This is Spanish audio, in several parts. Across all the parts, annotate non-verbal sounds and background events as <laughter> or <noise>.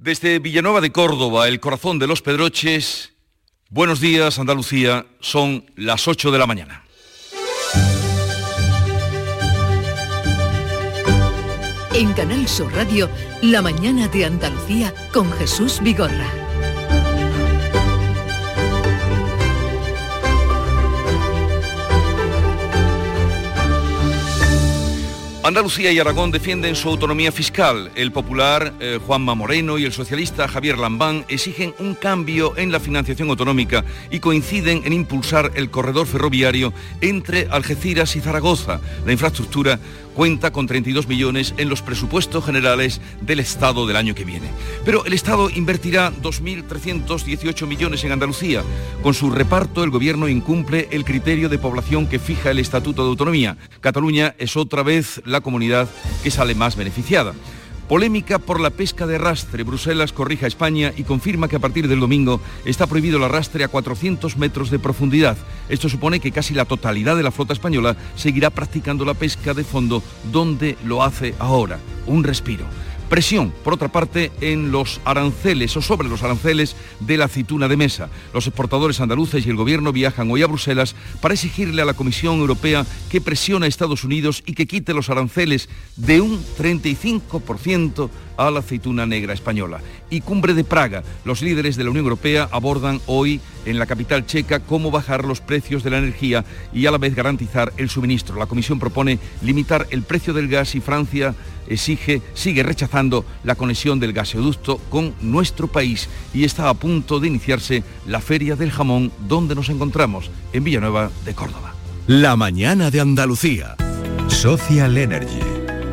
Desde Villanueva de Córdoba, el corazón de los Pedroches, buenos días Andalucía, son las 8 de la mañana. En Canal Sur Radio, La mañana de Andalucía con Jesús Vigorra. Andalucía y Aragón defienden su autonomía fiscal. El popular eh, Juanma Moreno y el socialista Javier Lambán exigen un cambio en la financiación autonómica y coinciden en impulsar el corredor ferroviario entre Algeciras y Zaragoza. La infraestructura cuenta con 32 millones en los presupuestos generales del Estado del año que viene. Pero el Estado invertirá 2.318 millones en Andalucía. Con su reparto, el Gobierno incumple el criterio de población que fija el Estatuto de Autonomía. Cataluña es otra vez la comunidad que sale más beneficiada. Polémica por la pesca de arrastre. Bruselas corrija a España y confirma que a partir del domingo está prohibido el arrastre a 400 metros de profundidad. Esto supone que casi la totalidad de la flota española seguirá practicando la pesca de fondo donde lo hace ahora. Un respiro. Presión, por otra parte, en los aranceles o sobre los aranceles de la aceituna de mesa. Los exportadores andaluces y el gobierno viajan hoy a Bruselas para exigirle a la Comisión Europea que presione a Estados Unidos y que quite los aranceles de un 35% a la aceituna negra española. Y Cumbre de Praga. Los líderes de la Unión Europea abordan hoy en la capital checa cómo bajar los precios de la energía y a la vez garantizar el suministro. La Comisión propone limitar el precio del gas y Francia exige, sigue rechazando la conexión del gasoducto con nuestro país y está a punto de iniciarse la Feria del Jamón donde nos encontramos, en Villanueva de Córdoba. La mañana de Andalucía. Social Energy.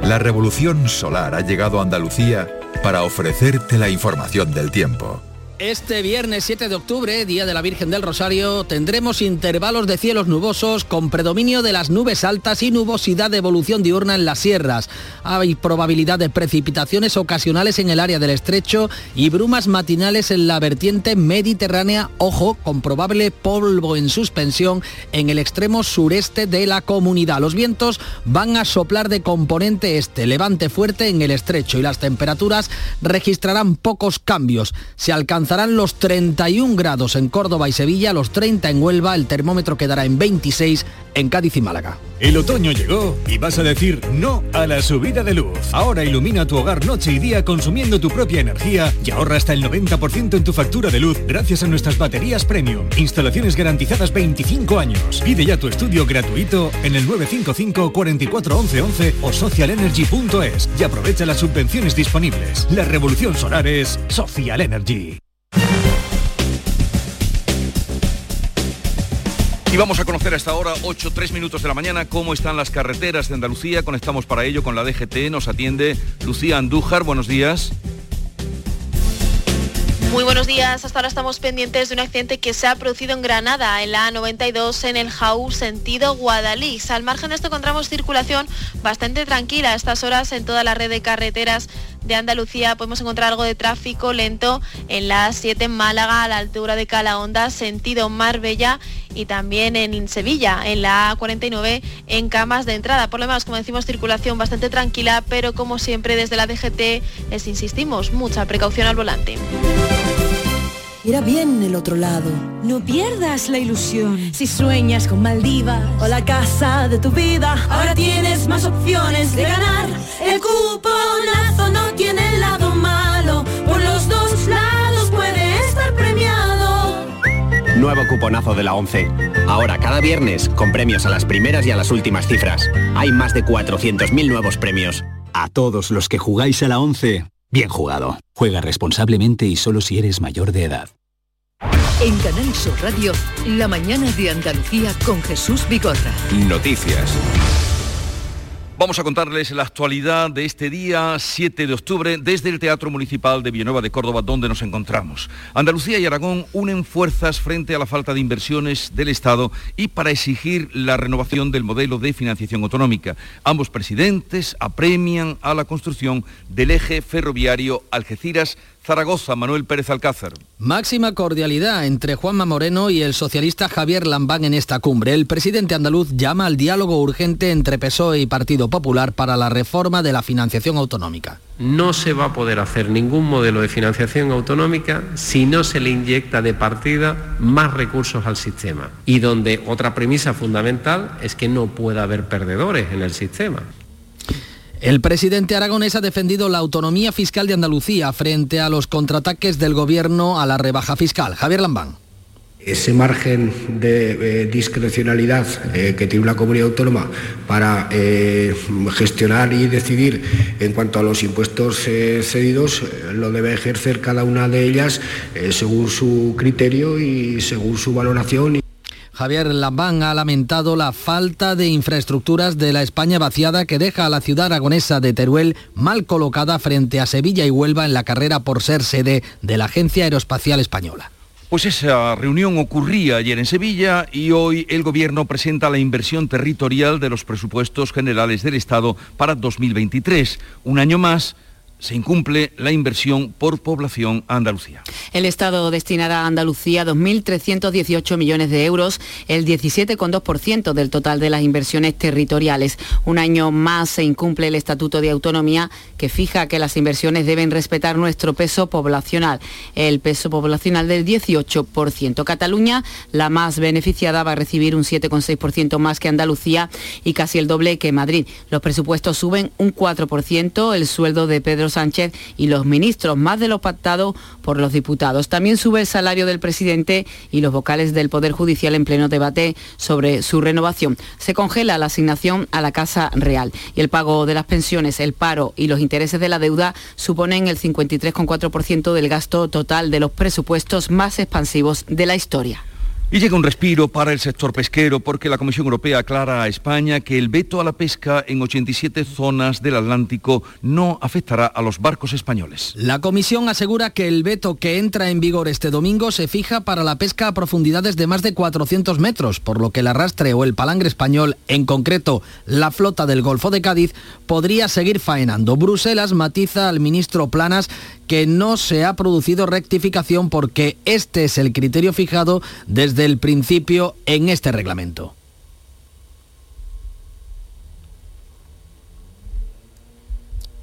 La revolución solar ha llegado a Andalucía para ofrecerte la información del tiempo. Este viernes 7 de octubre, Día de la Virgen del Rosario, tendremos intervalos de cielos nubosos con predominio de las nubes altas y nubosidad de evolución diurna en las sierras. Hay probabilidad de precipitaciones ocasionales en el área del estrecho y brumas matinales en la vertiente mediterránea, ojo, con probable polvo en suspensión en el extremo sureste de la comunidad. Los vientos van a soplar de componente este, levante fuerte en el estrecho y las temperaturas registrarán pocos cambios. Se alcanza alcanzarán los 31 grados en Córdoba y Sevilla, los 30 en Huelva, el termómetro quedará en 26 en Cádiz y Málaga. El otoño llegó y vas a decir no a la subida de luz. Ahora ilumina tu hogar noche y día consumiendo tu propia energía y ahorra hasta el 90% en tu factura de luz gracias a nuestras baterías premium. Instalaciones garantizadas 25 años. Pide ya tu estudio gratuito en el 955 44 11 11 o socialenergy.es y aprovecha las subvenciones disponibles. La revolución solar es Social Energy. Vamos a conocer a esta hora, 8, 3 minutos de la mañana, cómo están las carreteras de Andalucía. Conectamos para ello con la DGT. Nos atiende Lucía Andújar. Buenos días. Muy buenos días. Hasta ahora estamos pendientes de un accidente que se ha producido en Granada, en la A92, en el Jau, sentido Guadalix. Al margen de esto encontramos circulación bastante tranquila a estas horas en toda la red de carreteras de Andalucía podemos encontrar algo de tráfico lento en la 7 en Málaga a la altura de Calahonda, sentido Marbella y también en Sevilla, en la A49 en camas de entrada. Por lo menos, como decimos, circulación bastante tranquila, pero como siempre desde la DGT les insistimos, mucha precaución al volante. Era bien el otro lado. No pierdas la ilusión. Si sueñas con Maldivas o la casa de tu vida, ahora tienes más opciones de ganar. El cuponazo no tiene lado malo. Por los dos lados puede estar premiado. Nuevo cuponazo de la 11. Ahora cada viernes con premios a las primeras y a las últimas cifras. Hay más de 400.000 nuevos premios. A todos los que jugáis a la 11, bien jugado. Juega responsablemente y solo si eres mayor de edad. En Canal Sur Radio, la mañana de Andalucía con Jesús Bigorra. Noticias. Vamos a contarles la actualidad de este día 7 de octubre desde el Teatro Municipal de Villanueva de Córdoba, donde nos encontramos. Andalucía y Aragón unen fuerzas frente a la falta de inversiones del Estado y para exigir la renovación del modelo de financiación autonómica. Ambos presidentes apremian a la construcción del eje ferroviario Algeciras Zaragoza, Manuel Pérez Alcázar. Máxima cordialidad entre Juanma Moreno y el socialista Javier Lambán en esta cumbre. El presidente andaluz llama al diálogo urgente entre PSOE y Partido Partido Popular para la reforma de la financiación autonómica. No se va a poder hacer ningún modelo de financiación autonómica si no se le inyecta de partida más recursos al sistema. Y donde otra premisa fundamental es que no pueda haber perdedores en el sistema. El presidente aragonés ha defendido la autonomía fiscal de Andalucía frente a los contraataques del gobierno a la rebaja fiscal. Javier Lambán. Ese margen de eh, discrecionalidad eh, que tiene una comunidad autónoma para eh, gestionar y decidir en cuanto a los impuestos cedidos lo debe ejercer cada una de ellas según su criterio y según su valoración. Javier Lambán ha lamentado la falta de infraestructuras de la España vaciada que deja a la ciudad aragonesa de Teruel mal colocada frente a Sevilla y Huelva en la carrera por ser sede de la Agencia Aeroespacial Española. Pues esa reunión ocurría ayer en Sevilla y hoy el Gobierno presenta la inversión territorial de los presupuestos generales del Estado para 2023. Un año más se incumple la inversión por población Andalucía. El Estado destinará a Andalucía 2.318 millones de euros, el 17,2% del total de las inversiones territoriales. Un año más se incumple el Estatuto de Autonomía que fija que las inversiones deben respetar nuestro peso poblacional, el peso poblacional del 18%. Cataluña, la más beneficiada, va a recibir un 7,6% más que Andalucía y casi el doble que Madrid. Los presupuestos suben un 4%, el sueldo de Pedro Sánchez y los ministros, más de lo pactado por los diputados. También sube el salario del presidente y los vocales del Poder Judicial en pleno debate sobre su renovación. Se congela la asignación a la Casa Real y el pago de las pensiones, el paro y los intereses de la deuda suponen el 53,4% del gasto total de los presupuestos más expansivos de la historia. Y llega un respiro para el sector pesquero porque la Comisión Europea aclara a España que el veto a la pesca en 87 zonas del Atlántico no afectará a los barcos españoles. La Comisión asegura que el veto que entra en vigor este domingo se fija para la pesca a profundidades de más de 400 metros, por lo que el arrastre o el palangre español, en concreto la flota del Golfo de Cádiz, podría seguir faenando. Bruselas matiza al ministro Planas que no se ha producido rectificación porque este es el criterio fijado desde el principio en este reglamento.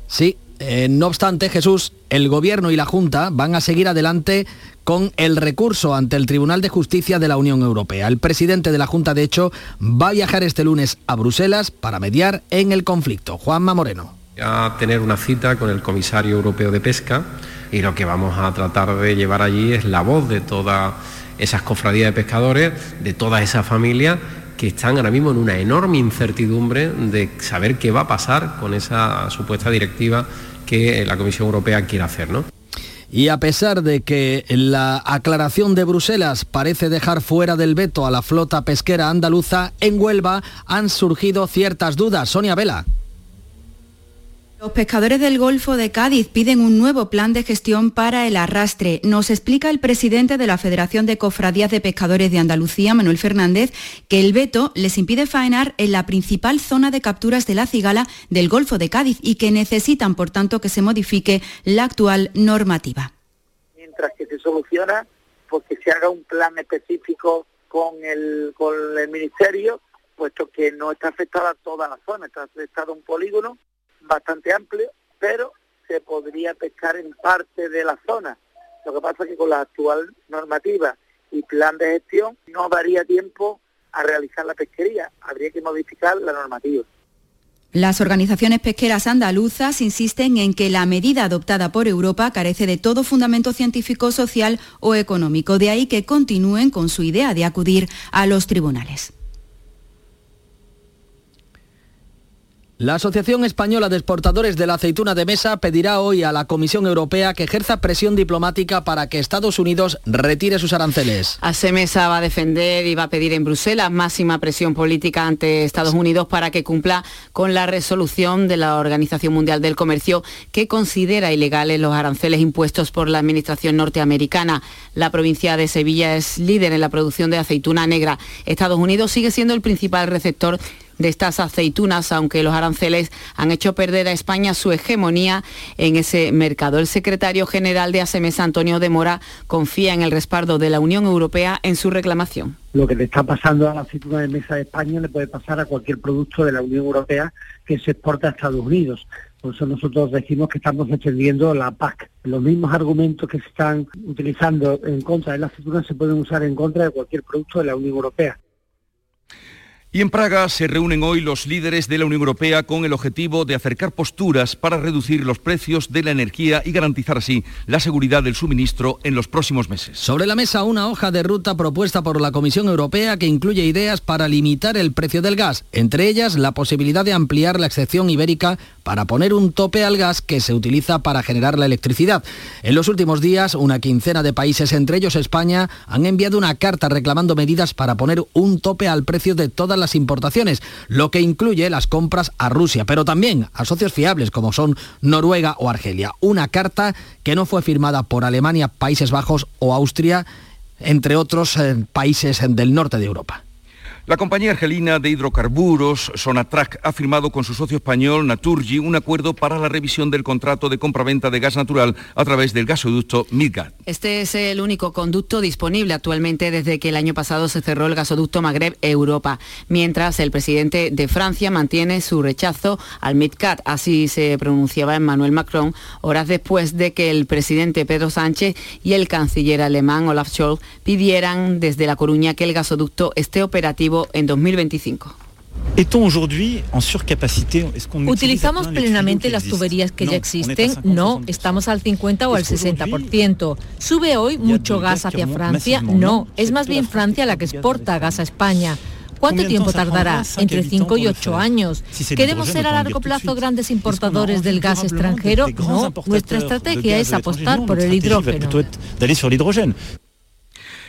Sí, eh, no obstante, Jesús, el Gobierno y la Junta van a seguir adelante con el recurso ante el Tribunal de Justicia de la Unión Europea. El presidente de la Junta, de hecho, va a viajar este lunes a Bruselas para mediar en el conflicto. Juanma Moreno a tener una cita con el comisario europeo de pesca y lo que vamos a tratar de llevar allí es la voz de todas esas cofradías de pescadores, de todas esas familias que están ahora mismo en una enorme incertidumbre de saber qué va a pasar con esa supuesta directiva que la Comisión Europea quiere hacer. ¿no? Y a pesar de que la aclaración de Bruselas parece dejar fuera del veto a la flota pesquera andaluza, en Huelva han surgido ciertas dudas. Sonia Vela. Los pescadores del Golfo de Cádiz piden un nuevo plan de gestión para el arrastre. Nos explica el presidente de la Federación de Cofradías de Pescadores de Andalucía, Manuel Fernández, que el veto les impide faenar en la principal zona de capturas de la cigala del Golfo de Cádiz y que necesitan, por tanto, que se modifique la actual normativa. Mientras que se soluciona, pues que se haga un plan específico con el, con el Ministerio, puesto que no está afectada toda la zona, está afectado un polígono bastante amplio, pero se podría pescar en parte de la zona. Lo que pasa es que con la actual normativa y plan de gestión no daría tiempo a realizar la pesquería, habría que modificar la normativa. Las organizaciones pesqueras andaluzas insisten en que la medida adoptada por Europa carece de todo fundamento científico, social o económico. De ahí que continúen con su idea de acudir a los tribunales. La Asociación Española de Exportadores de la Aceituna de Mesa pedirá hoy a la Comisión Europea que ejerza presión diplomática para que Estados Unidos retire sus aranceles. ASEMESA va a defender y va a pedir en Bruselas máxima presión política ante Estados Unidos para que cumpla con la resolución de la Organización Mundial del Comercio que considera ilegales los aranceles impuestos por la Administración norteamericana. La provincia de Sevilla es líder en la producción de aceituna negra. Estados Unidos sigue siendo el principal receptor de estas aceitunas, aunque los aranceles han hecho perder a España su hegemonía en ese mercado. El secretario general de ASEMES, Antonio de Mora, confía en el respaldo de la Unión Europea en su reclamación. Lo que le está pasando a la aceituna de mesa de España le puede pasar a cualquier producto de la Unión Europea que se exporta a Estados Unidos. Por eso nosotros decimos que estamos defendiendo la PAC. Los mismos argumentos que se están utilizando en contra de la aceituna se pueden usar en contra de cualquier producto de la Unión Europea. Y en Praga se reúnen hoy los líderes de la Unión Europea con el objetivo de acercar posturas para reducir los precios de la energía y garantizar así la seguridad del suministro en los próximos meses. Sobre la mesa una hoja de ruta propuesta por la Comisión Europea que incluye ideas para limitar el precio del gas, entre ellas la posibilidad de ampliar la excepción ibérica para poner un tope al gas que se utiliza para generar la electricidad. En los últimos días, una quincena de países, entre ellos España, han enviado una carta reclamando medidas para poner un tope al precio de todas las las importaciones, lo que incluye las compras a Rusia, pero también a socios fiables como son Noruega o Argelia. Una carta que no fue firmada por Alemania, Países Bajos o Austria, entre otros eh, países del norte de Europa. La compañía argelina de hidrocarburos, Sonatrach, ha firmado con su socio español Naturgy un acuerdo para la revisión del contrato de compraventa de gas natural a través del gasoducto Midgard. Este es el único conducto disponible actualmente desde que el año pasado se cerró el gasoducto Magreb-Europa, mientras el presidente de Francia mantiene su rechazo al Midcat, así se pronunciaba Emmanuel Macron, horas después de que el presidente Pedro Sánchez y el canciller alemán Olaf Scholz pidieran desde La Coruña que el gasoducto esté operativo en 2025. ¿Utilizamos plenamente las tuberías que ya existen? No, estamos al 50 o al 60%. ¿Sube hoy mucho gas hacia Francia? No, es más bien Francia la que exporta gas a España. ¿Cuánto tiempo tardará? Entre 5 y 8 años. ¿Queremos ser a largo plazo grandes importadores del gas extranjero? No, nuestra estrategia es apostar por el hidrógeno.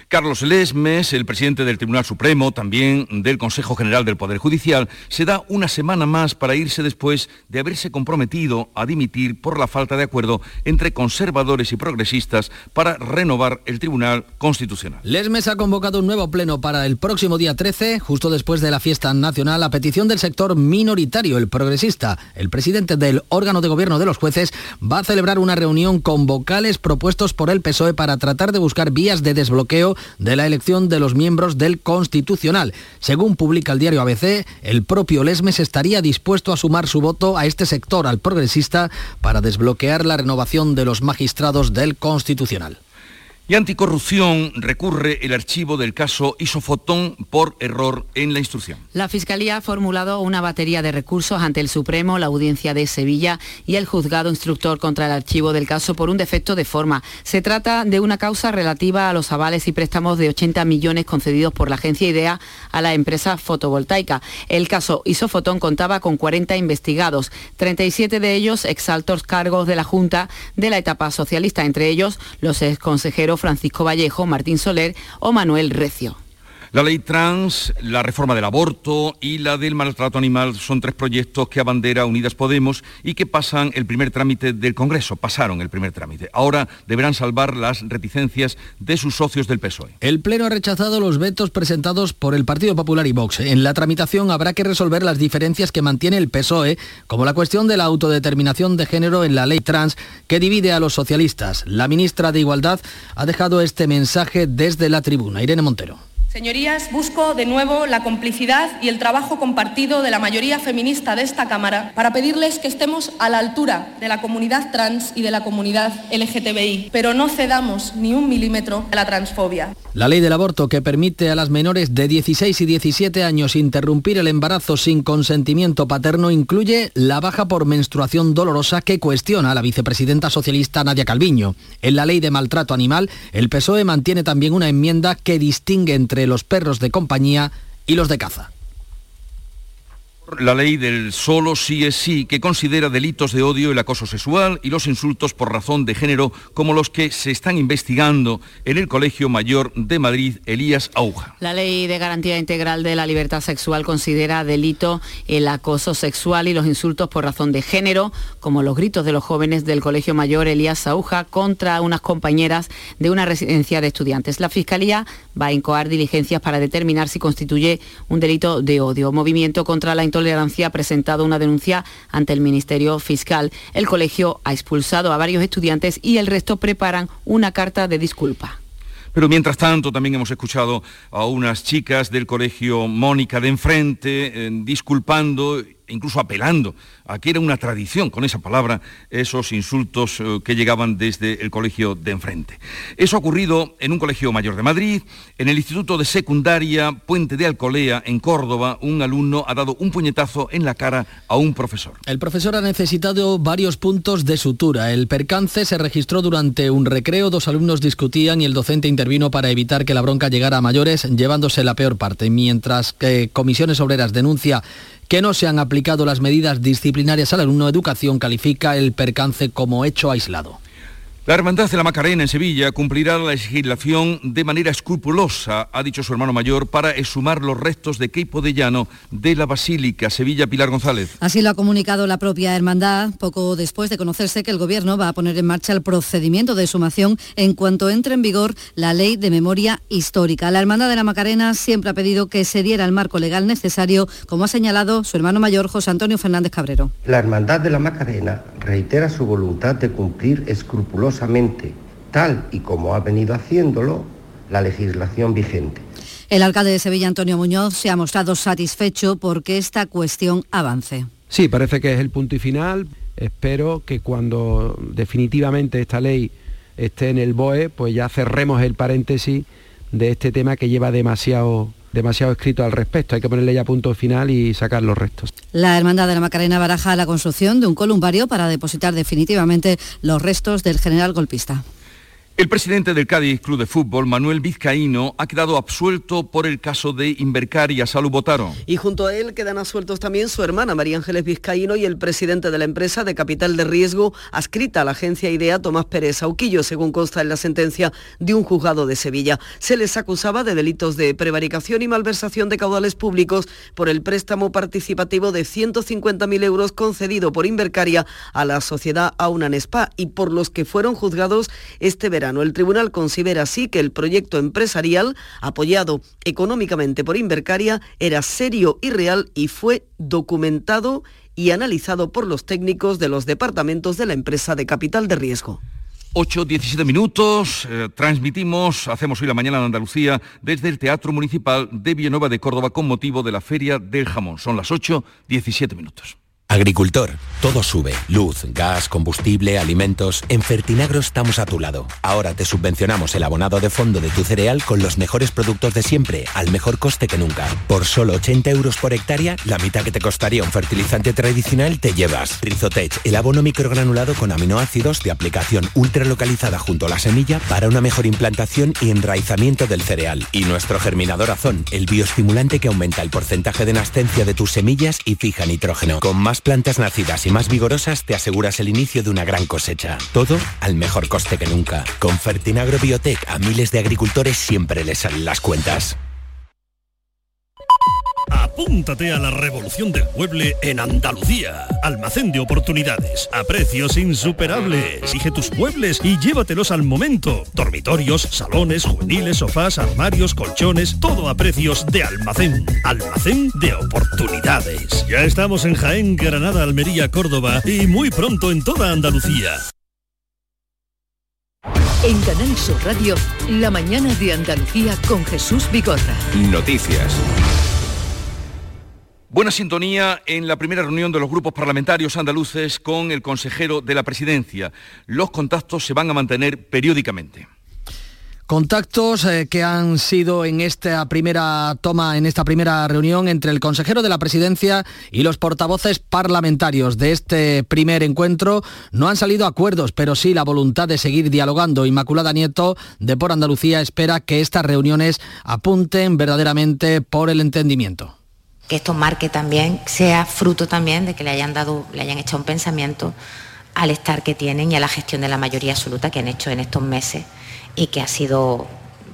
Carlos Lesmes, el presidente del Tribunal Supremo, también del Consejo General del Poder Judicial, se da una semana más para irse después de haberse comprometido a dimitir por la falta de acuerdo entre conservadores y progresistas para renovar el Tribunal Constitucional. Lesmes ha convocado un nuevo pleno para el próximo día 13, justo después de la fiesta nacional, a petición del sector minoritario, el progresista. El presidente del órgano de gobierno de los jueces va a celebrar una reunión con vocales propuestos por el PSOE para tratar de buscar vías de desbloqueo de la elección de los miembros del Constitucional. Según publica el diario ABC, el propio Lesmes estaría dispuesto a sumar su voto a este sector, al progresista, para desbloquear la renovación de los magistrados del Constitucional. Y Anticorrupción recurre el archivo del caso Isofotón por error en la instrucción. La Fiscalía ha formulado una batería de recursos ante el Supremo, la Audiencia de Sevilla y el Juzgado Instructor contra el archivo del caso por un defecto de forma. Se trata de una causa relativa a los avales y préstamos de 80 millones concedidos por la agencia IDEA a la empresa fotovoltaica. El caso Isofotón contaba con 40 investigados, 37 de ellos exaltos cargos de la Junta de la etapa socialista, entre ellos los exconsejeros Francisco Vallejo, Martín Soler o Manuel Recio. La ley trans, la reforma del aborto y la del maltrato animal son tres proyectos que abandera Unidas Podemos y que pasan el primer trámite del Congreso, pasaron el primer trámite. Ahora deberán salvar las reticencias de sus socios del PSOE. El Pleno ha rechazado los vetos presentados por el Partido Popular y Vox. En la tramitación habrá que resolver las diferencias que mantiene el PSOE, como la cuestión de la autodeterminación de género en la ley trans que divide a los socialistas. La ministra de Igualdad ha dejado este mensaje desde la tribuna. Irene Montero. Señorías, busco de nuevo la complicidad y el trabajo compartido de la mayoría feminista de esta Cámara para pedirles que estemos a la altura de la comunidad trans y de la comunidad LGTBI, pero no cedamos ni un milímetro a la transfobia. La ley del aborto que permite a las menores de 16 y 17 años interrumpir el embarazo sin consentimiento paterno incluye la baja por menstruación dolorosa que cuestiona la vicepresidenta socialista Nadia Calviño. En la ley de maltrato animal, el PSOE mantiene también una enmienda que distingue entre los perros de compañía y los de caza. La ley del solo sí es sí, que considera delitos de odio el acoso sexual y los insultos por razón de género, como los que se están investigando en el Colegio Mayor de Madrid, Elías Auja. La ley de garantía integral de la libertad sexual considera delito el acoso sexual y los insultos por razón de género, como los gritos de los jóvenes del Colegio Mayor Elías Auja contra unas compañeras de una residencia de estudiantes. La Fiscalía va a incoar diligencias para determinar si constituye un delito de odio. Movimiento contra la Tolerancia ha presentado una denuncia ante el Ministerio Fiscal. El colegio ha expulsado a varios estudiantes y el resto preparan una carta de disculpa. Pero mientras tanto también hemos escuchado a unas chicas del colegio Mónica de enfrente eh, disculpando incluso apelando a que era una tradición, con esa palabra, esos insultos eh, que llegaban desde el colegio de enfrente. Eso ha ocurrido en un colegio mayor de Madrid, en el Instituto de Secundaria Puente de Alcolea, en Córdoba, un alumno ha dado un puñetazo en la cara a un profesor. El profesor ha necesitado varios puntos de sutura. El percance se registró durante un recreo, dos alumnos discutían y el docente intervino para evitar que la bronca llegara a mayores, llevándose la peor parte, mientras que Comisiones Obreras denuncia que no se han aplicado las medidas disciplinarias al alumno, Educación califica el percance como hecho aislado. La Hermandad de la Macarena en Sevilla cumplirá la legislación de manera escrupulosa, ha dicho su hermano mayor, para exhumar los restos de Queipo de Llano de la Basílica Sevilla Pilar González. Así lo ha comunicado la propia hermandad, poco después de conocerse que el Gobierno va a poner en marcha el procedimiento de exhumación en cuanto entre en vigor la ley de memoria histórica. La Hermandad de la Macarena siempre ha pedido que se diera el marco legal necesario, como ha señalado su hermano mayor José Antonio Fernández Cabrero. La Hermandad de la Macarena reitera su voluntad de cumplir tal y como ha venido haciéndolo, la legislación vigente. El alcalde de Sevilla, Antonio Muñoz, se ha mostrado satisfecho porque esta cuestión avance. Sí, parece que es el punto y final. Espero que cuando definitivamente esta ley esté en el BOE, pues ya cerremos el paréntesis de este tema que lleva demasiado demasiado escrito al respecto. Hay que ponerle ya punto final y sacar los restos. La Hermandad de la Macarena baraja la construcción de un columbario para depositar definitivamente los restos del general golpista. El presidente del Cádiz Club de Fútbol, Manuel Vizcaíno, ha quedado absuelto por el caso de Invercar y Botaro. Y junto a él quedan absueltos también su hermana María Ángeles Vizcaíno y el presidente de la empresa de capital de riesgo adscrita a la agencia IDEA, Tomás Pérez Auquillo, según consta en la sentencia de un juzgado de Sevilla. Se les acusaba de delitos de prevaricación y malversación de caudales públicos por el préstamo participativo de 150.000 euros concedido por Invercaria a la sociedad Aunanespa y por los que fueron juzgados este verano el tribunal considera así que el proyecto empresarial, apoyado económicamente por Invercaria, era serio y real y fue documentado y analizado por los técnicos de los departamentos de la empresa de capital de riesgo. 8, 17 minutos, eh, transmitimos, hacemos hoy la mañana en Andalucía desde el Teatro Municipal de Villanueva de Córdoba con motivo de la Feria del Jamón. Son las 8, 17 minutos. Agricultor, todo sube. Luz, gas, combustible, alimentos. En Fertinagro estamos a tu lado. Ahora te subvencionamos el abonado de fondo de tu cereal con los mejores productos de siempre, al mejor coste que nunca. Por solo 80 euros por hectárea, la mitad que te costaría un fertilizante tradicional te llevas. Rizotech, el abono microgranulado con aminoácidos de aplicación ultra localizada junto a la semilla para una mejor implantación y enraizamiento del cereal. Y nuestro germinador azón, el bioestimulante que aumenta el porcentaje de nascencia de tus semillas y fija nitrógeno. Con más plantas nacidas y más vigorosas te aseguras el inicio de una gran cosecha. Todo al mejor coste que nunca. Con Fertinagro Biotech a miles de agricultores siempre les salen las cuentas. Apúntate a la revolución del mueble en Andalucía. Almacén de oportunidades, a precios insuperables. Exige tus muebles y llévatelos al momento. Dormitorios, salones, juveniles, sofás, armarios, colchones, todo a precios de almacén. Almacén de oportunidades. Ya estamos en Jaén, Granada, Almería, Córdoba y muy pronto en toda Andalucía. En Canal Sur Radio, la mañana de Andalucía con Jesús Bigorra. Noticias. Buena sintonía en la primera reunión de los grupos parlamentarios andaluces con el consejero de la presidencia. Los contactos se van a mantener periódicamente. Contactos eh, que han sido en esta primera toma, en esta primera reunión entre el consejero de la presidencia y los portavoces parlamentarios de este primer encuentro. No han salido acuerdos, pero sí la voluntad de seguir dialogando. Inmaculada Nieto de Por Andalucía espera que estas reuniones apunten verdaderamente por el entendimiento. Que esto marque también, sea fruto también de que le hayan dado, le hayan hecho un pensamiento al estar que tienen y a la gestión de la mayoría absoluta que han hecho en estos meses y que ha sido,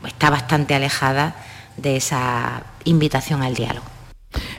está bastante alejada de esa invitación al diálogo.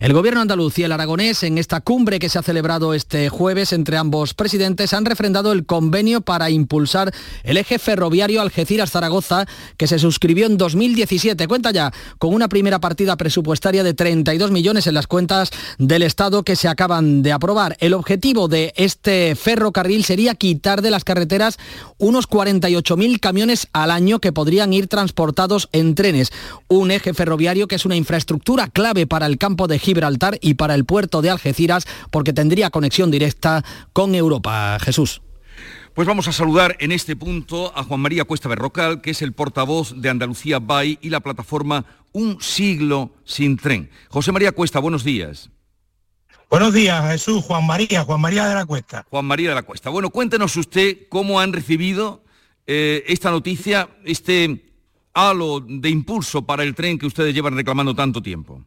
El gobierno andaluz y el aragonés en esta cumbre que se ha celebrado este jueves entre ambos presidentes han refrendado el convenio para impulsar el eje ferroviario Algeciras-Zaragoza que se suscribió en 2017. Cuenta ya con una primera partida presupuestaria de 32 millones en las cuentas del Estado que se acaban de aprobar. El objetivo de este ferrocarril sería quitar de las carreteras unos 48.000 camiones al año que podrían ir transportados en trenes. Un eje ferroviario que es una infraestructura clave para el campo de Gibraltar y para el puerto de Algeciras porque tendría conexión directa con Europa. Jesús. Pues vamos a saludar en este punto a Juan María Cuesta Berrocal, que es el portavoz de Andalucía Bay y la plataforma Un siglo sin tren. José María Cuesta, buenos días. Buenos días, Jesús. Juan María, Juan María de la Cuesta. Juan María de la Cuesta. Bueno, cuéntenos usted cómo han recibido eh, esta noticia, este halo de impulso para el tren que ustedes llevan reclamando tanto tiempo.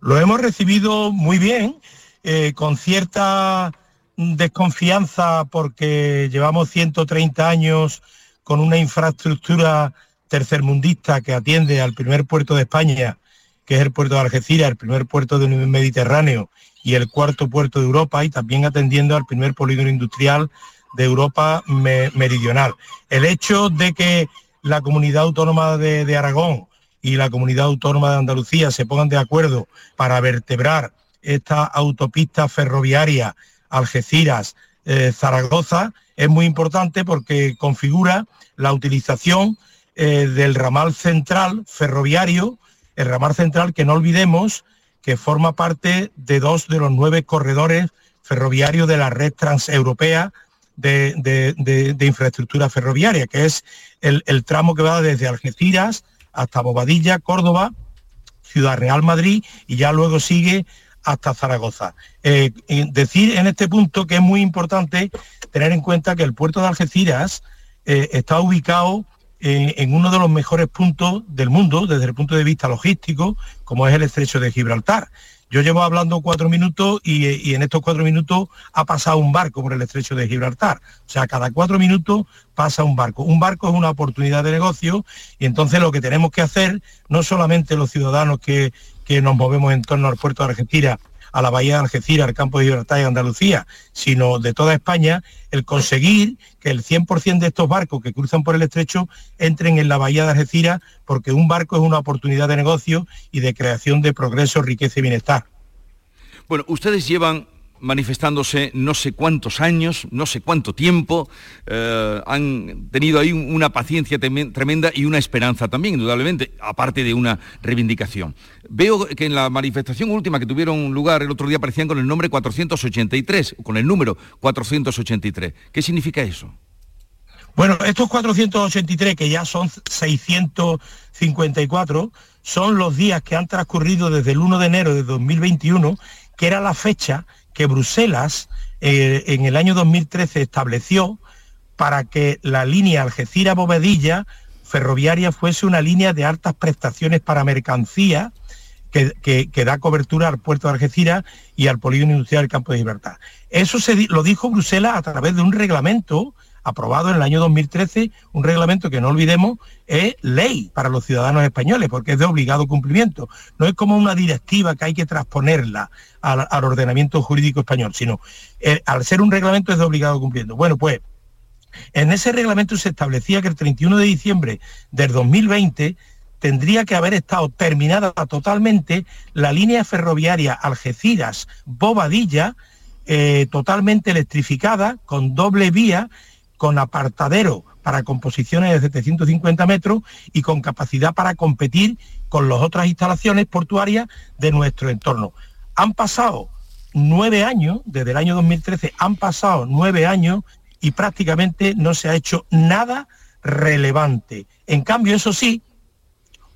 Lo hemos recibido muy bien, eh, con cierta desconfianza porque llevamos 130 años con una infraestructura tercermundista que atiende al primer puerto de España, que es el puerto de Algeciras, el primer puerto del Mediterráneo y el cuarto puerto de Europa, y también atendiendo al primer polígono industrial de Europa meridional. El hecho de que la comunidad autónoma de Aragón y la comunidad autónoma de Andalucía se pongan de acuerdo para vertebrar esta autopista ferroviaria Algeciras-Zaragoza, eh, es muy importante porque configura la utilización eh, del ramal central ferroviario, el ramal central que no olvidemos que forma parte de dos de los nueve corredores ferroviarios de la red transeuropea de, infraestructura ferroviaria, que es el tramo que va desde Algeciras hasta Bobadilla, Córdoba, Ciudad Real Madrid y ya luego sigue hasta Zaragoza. Eh, decir en este punto que es muy importante tener en cuenta que el puerto de Algeciras eh, está ubicado en uno de los mejores puntos del mundo desde el punto de vista logístico, como es el estrecho de Gibraltar. Yo llevo hablando cuatro minutos y, en estos cuatro minutos ha pasado un barco por el estrecho de Gibraltar. O sea, cada cuatro minutos pasa un barco. Un barco es una oportunidad de negocio y entonces lo que tenemos que hacer, no solamente los ciudadanos que, que nos movemos en torno al puerto de Argentina, a la bahía de Algeciras, al campo de Gibraltar y Andalucía, sino de toda España, el conseguir que el 100% de estos barcos que cruzan por el estrecho entren en la bahía de Algeciras, porque un barco es una oportunidad de negocio y de creación de progreso, riqueza y bienestar. Bueno, ustedes llevan manifestándose no sé cuántos años, no sé cuánto tiempo, eh, han tenido ahí una paciencia tremenda y una esperanza también, indudablemente, aparte de una reivindicación. Veo que en la manifestación última que tuvieron lugar el otro día aparecían con el nombre 483, con el número 483. ¿Qué significa eso? Bueno, estos 483, que ya son 654, son los días que han transcurrido desde el 1 de enero de 2021, que era la fecha que Bruselas eh, en el año 2013 estableció para que la línea Algeciras-Bovedilla ferroviaria fuese una línea de altas prestaciones para mercancía que, que, da cobertura al puerto de Algeciras y al polígono industrial del campo de Gibraltar. Eso se, lo dijo Bruselas a través de un reglamento aprobado en el año 2013, un reglamento que no olvidemos es ley para los ciudadanos españoles, porque es de obligado cumplimiento. No es como una directiva que hay que transponerla al, ordenamiento jurídico español, sino eh, al ser un reglamento es de obligado cumplimiento. Bueno, pues en ese reglamento se establecía que el 31 de diciembre del 2020 tendría que haber estado terminada totalmente la línea ferroviaria Algeciras-Bobadilla, eh, totalmente electrificada, con doble vía con apartadero para composiciones de 750 metros y con capacidad para competir con las otras instalaciones portuarias de nuestro entorno. Han pasado nueve años, desde el año 2013 han pasado nueve años y prácticamente no se ha hecho nada relevante. En cambio, eso sí,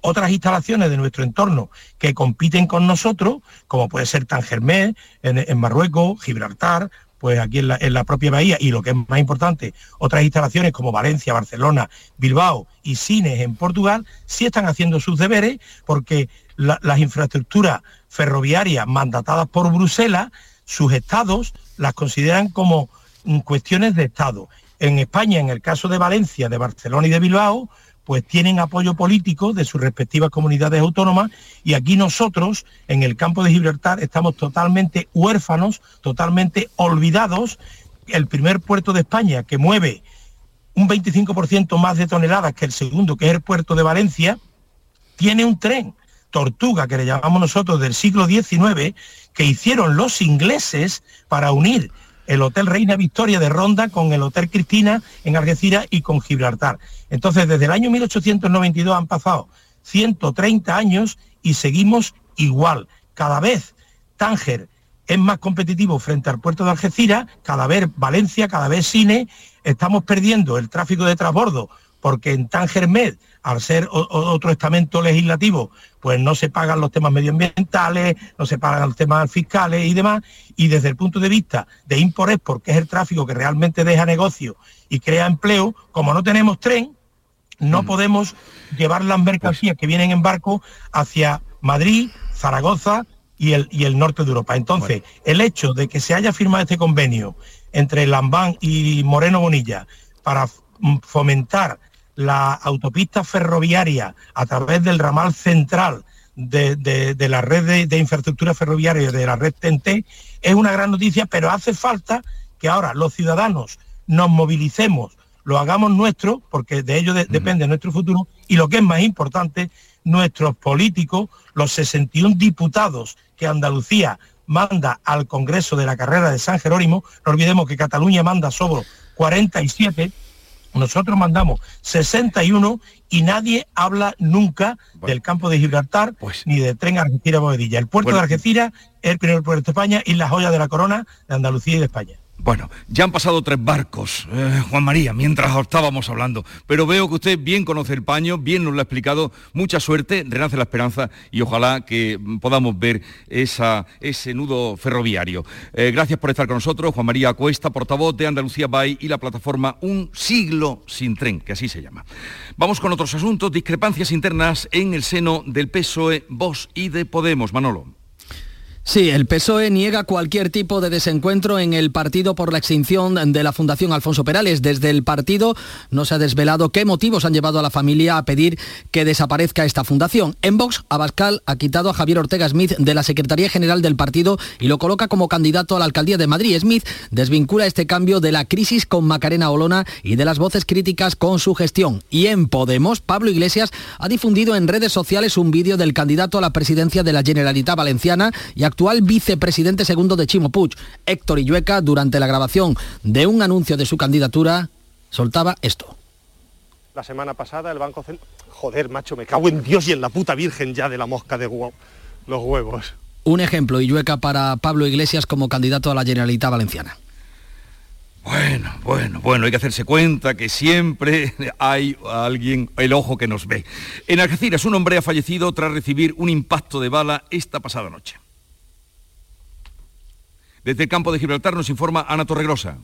otras instalaciones de nuestro entorno que compiten con nosotros, como puede ser Tangermé en, en Marruecos, Gibraltar, pues aquí en la, la, propia bahía y lo que es más importante, otras instalaciones como Valencia, Barcelona, Bilbao y Cines en Portugal, sí están haciendo sus deberes porque las infraestructuras ferroviarias mandatadas por Bruselas, sus estados las consideran como mm, cuestiones de Estado. En España, en el caso de Valencia, de Barcelona y de Bilbao, pues tienen apoyo político de sus respectivas comunidades autónomas y aquí nosotros en el campo de Gibraltar estamos totalmente huérfanos, totalmente olvidados. El primer puerto de España que mueve un 25% más de toneladas que el segundo, que es el puerto de Valencia, tiene un tren, Tortuga, que le llamamos nosotros del siglo XIX, que hicieron los ingleses para unir el Hotel Reina Victoria de Ronda con el Hotel Cristina en Algeciras y con Gibraltar. Entonces, desde el año 1892 han pasado 130 años y seguimos igual. Cada vez Tánger es más competitivo frente al puerto de Algeciras, cada vez Valencia, cada vez Cine, estamos perdiendo el tráfico de transbordo porque en Tánger Med, al ser otro estamento legislativo, pues no se pagan los temas medioambientales, no se pagan los temas fiscales y demás, y desde el punto de vista de import-export, que es el tráfico que realmente deja negocio y crea empleo, como no tenemos tren, no mm. podemos llevar las mercancías pues que vienen en barco hacia Madrid, Zaragoza y el, y el norte de Europa. Entonces, el hecho de que se haya firmado este convenio entre Lambán y Moreno Bonilla para fomentar la autopista ferroviaria a través del ramal central de, la red de, infraestructura ferroviaria de la red TNT es una gran noticia, pero hace falta que ahora los ciudadanos nos movilicemos, lo hagamos nuestro, porque de ello depende nuestro futuro, y lo que es más importante, nuestros políticos, los 61 diputados que Andalucía manda al Congreso de la carrera de San Jerónimo, no olvidemos que Cataluña manda sobre 47, nosotros mandamos 61 y nadie habla nunca del campo de Gibraltar pues ni del tren Algeciras-Bovedilla. El puerto de Algeciras es el primer puerto de España y la joya de la corona de Andalucía y de España. Bueno, ya han pasado tres barcos, eh, Juan María, mientras estábamos hablando, pero veo que usted bien conoce el paño, bien nos lo ha explicado, mucha suerte, renace la esperanza y ojalá que podamos ver ese nudo ferroviario. Eh, gracias por estar con nosotros, Juan María Cuesta, portavoz de Andalucía Bay y la plataforma Un siglo sin tren, que así se llama. Vamos con otros asuntos, discrepancias internas en el seno del PSOE, Vox y de Podemos. Manolo. Sí, el PSOE niega cualquier tipo de desencuentro en el partido por la extinción de la Fundación Alfonso Perales. Desde el partido no se ha desvelado qué motivos han llevado a la familia a pedir que desaparezca esta fundación. En Vox, Abascal ha quitado a Javier Ortega Smith de la Secretaría General del partido y lo coloca como candidato a la alcaldía de Madrid. Smith desvincula este cambio de la crisis con Macarena Olona y de las voces críticas con su gestión. Y en Podemos, Pablo Iglesias ha difundido en redes sociales un vídeo del candidato a la presidencia de la Generalitat Valenciana y actual vicepresidente segundo de Chimo Puig, Héctor Illueca, durante la grabación de un anuncio de su candidatura, soltaba esto. La semana pasada el Banco Central... Joder, macho, me cago en Dios y en la puta Virgen ya de la mosca de los huevos. Un ejemplo, Illueca para Pablo Iglesias como candidato a la Generalitat Valenciana. Bueno, bueno, bueno, hay que hacerse cuenta que siempre hay alguien, el ojo que nos ve. En Algeciras, un hombre ha fallecido tras recibir un impacto de bala esta pasada noche. Desde el campo de Gibraltar nos informa Ana Torregrosa.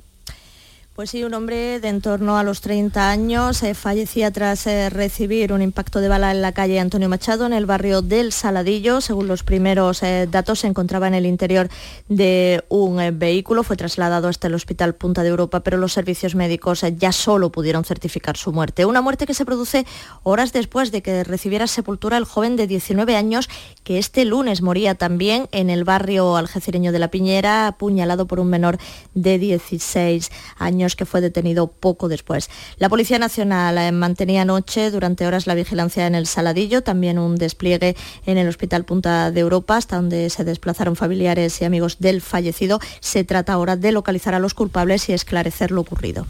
Pues sí, un hombre de en torno a los 30 años eh, fallecía tras eh, recibir un impacto de bala en la calle Antonio Machado, en el barrio del Saladillo. Según los primeros eh, datos, se encontraba en el interior de un vehículo. Fue trasladado hasta el Hospital Punta de Europa, pero los servicios médicos ya solo pudieron certificar su muerte. Una muerte que se produce horas después de que recibiera sepultura el joven de 19 años que este lunes moría también en el barrio algecireño de La Piñera, apuñalado por un menor de 16 años que fue detenido poco después. La Policía Nacional eh, mantenía anoche durante horas la vigilancia en el Saladillo, también un despliegue en el Hospital Punta de Europa, hasta donde se desplazaron familiares y amigos del fallecido. Se trata ahora de localizar a los culpables y esclarecer lo ocurrido.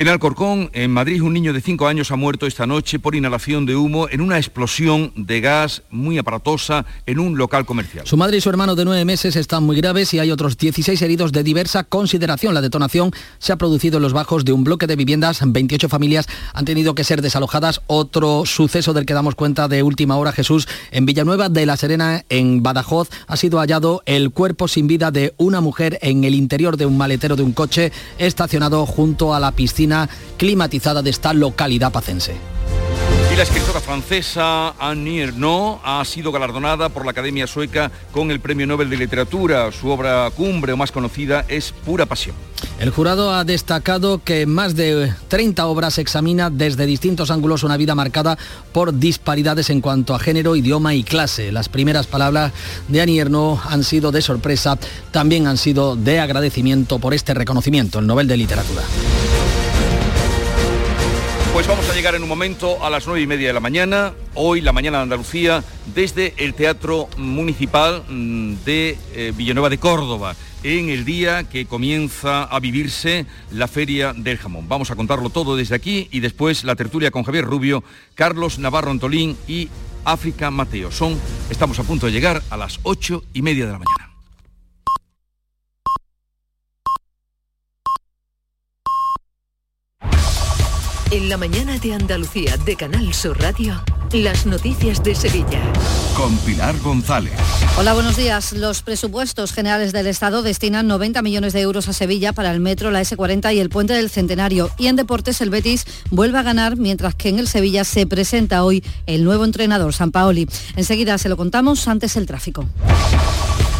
En Alcorcón, en Madrid, un niño de 5 años ha muerto esta noche por inhalación de humo en una explosión de gas muy aparatosa en un local comercial. Su madre y su hermano de 9 meses están muy graves y hay otros 16 heridos de diversa consideración. La detonación se ha producido en los bajos de un bloque de viviendas. 28 familias han tenido que ser desalojadas. Otro suceso del que damos cuenta de última hora, Jesús, en Villanueva de la Serena, en Badajoz, ha sido hallado el cuerpo sin vida de una mujer en el interior de un maletero de un coche estacionado junto a la piscina climatizada de esta localidad pacense. Y la escritora francesa Annie Ernaux ha sido galardonada por la Academia Sueca con el Premio Nobel de Literatura. Su obra cumbre o más conocida es Pura Pasión. El jurado ha destacado que más de 30 obras examina desde distintos ángulos una vida marcada por disparidades en cuanto a género, idioma y clase. Las primeras palabras de Annie Ernaux han sido de sorpresa, también han sido de agradecimiento por este reconocimiento, el Nobel de Literatura. Pues vamos a llegar en un momento a las nueve y media de la mañana, hoy la mañana de Andalucía, desde el Teatro Municipal mm, de eh, Villanueva de Córdoba, en el día que comienza a vivirse la Feria del Jamón. Vamos a contarlo todo desde aquí y después la tertulia con Javier Rubio, Carlos Navarro Antolín y África Mateo. Son, estamos a punto de llegar a las ocho y media de la mañana. En la mañana de Andalucía de Canal Sur Radio, las noticias de Sevilla. Con Pilar González. Hola, buenos días. Los presupuestos generales del Estado destinan 90 millones de euros a Sevilla para el metro, la S40 y el puente del Centenario. Y en deportes el Betis vuelve a ganar, mientras que en el Sevilla se presenta hoy el nuevo entrenador, San Paoli. Enseguida se lo contamos, antes el tráfico.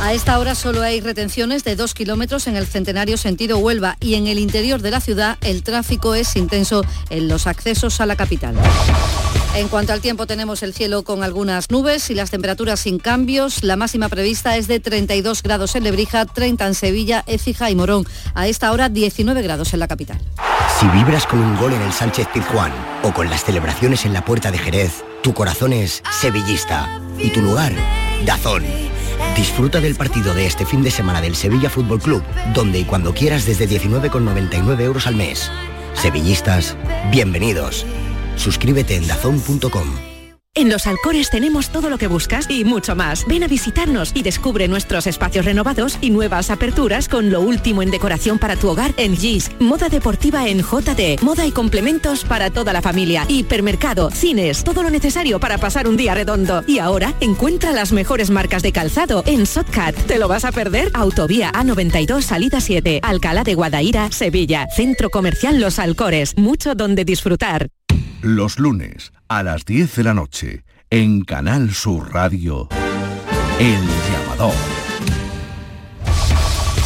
A esta hora solo hay retenciones de dos kilómetros en el centenario sentido Huelva y en el interior de la ciudad el tráfico es intenso en los accesos a la capital. En cuanto al tiempo tenemos el cielo con algunas nubes y las temperaturas sin cambios. La máxima prevista es de 32 grados en Lebrija, 30 en Sevilla, Écija y Morón. A esta hora 19 grados en la capital. Si vibras con un gol en el Sánchez Pizjuán o con las celebraciones en la Puerta de Jerez, tu corazón es sevillista y tu lugar, Dazón. Disfruta del partido de este fin de semana del Sevilla Fútbol Club, donde y cuando quieras desde 19,99 euros al mes. Sevillistas, bienvenidos. Suscríbete en dazón.com. En Los Alcores tenemos todo lo que buscas y mucho más. Ven a visitarnos y descubre nuestros espacios renovados y nuevas aperturas con lo último en decoración para tu hogar en GIS, moda deportiva en JD, moda y complementos para toda la familia, hipermercado, cines, todo lo necesario para pasar un día redondo. Y ahora encuentra las mejores marcas de calzado en Sotcat. ¿Te lo vas a perder? Autovía A92 Salida 7, Alcalá de Guadaira, Sevilla, Centro Comercial Los Alcores, mucho donde disfrutar. Los lunes a las 10 de la noche en Canal Sur Radio. El llamador.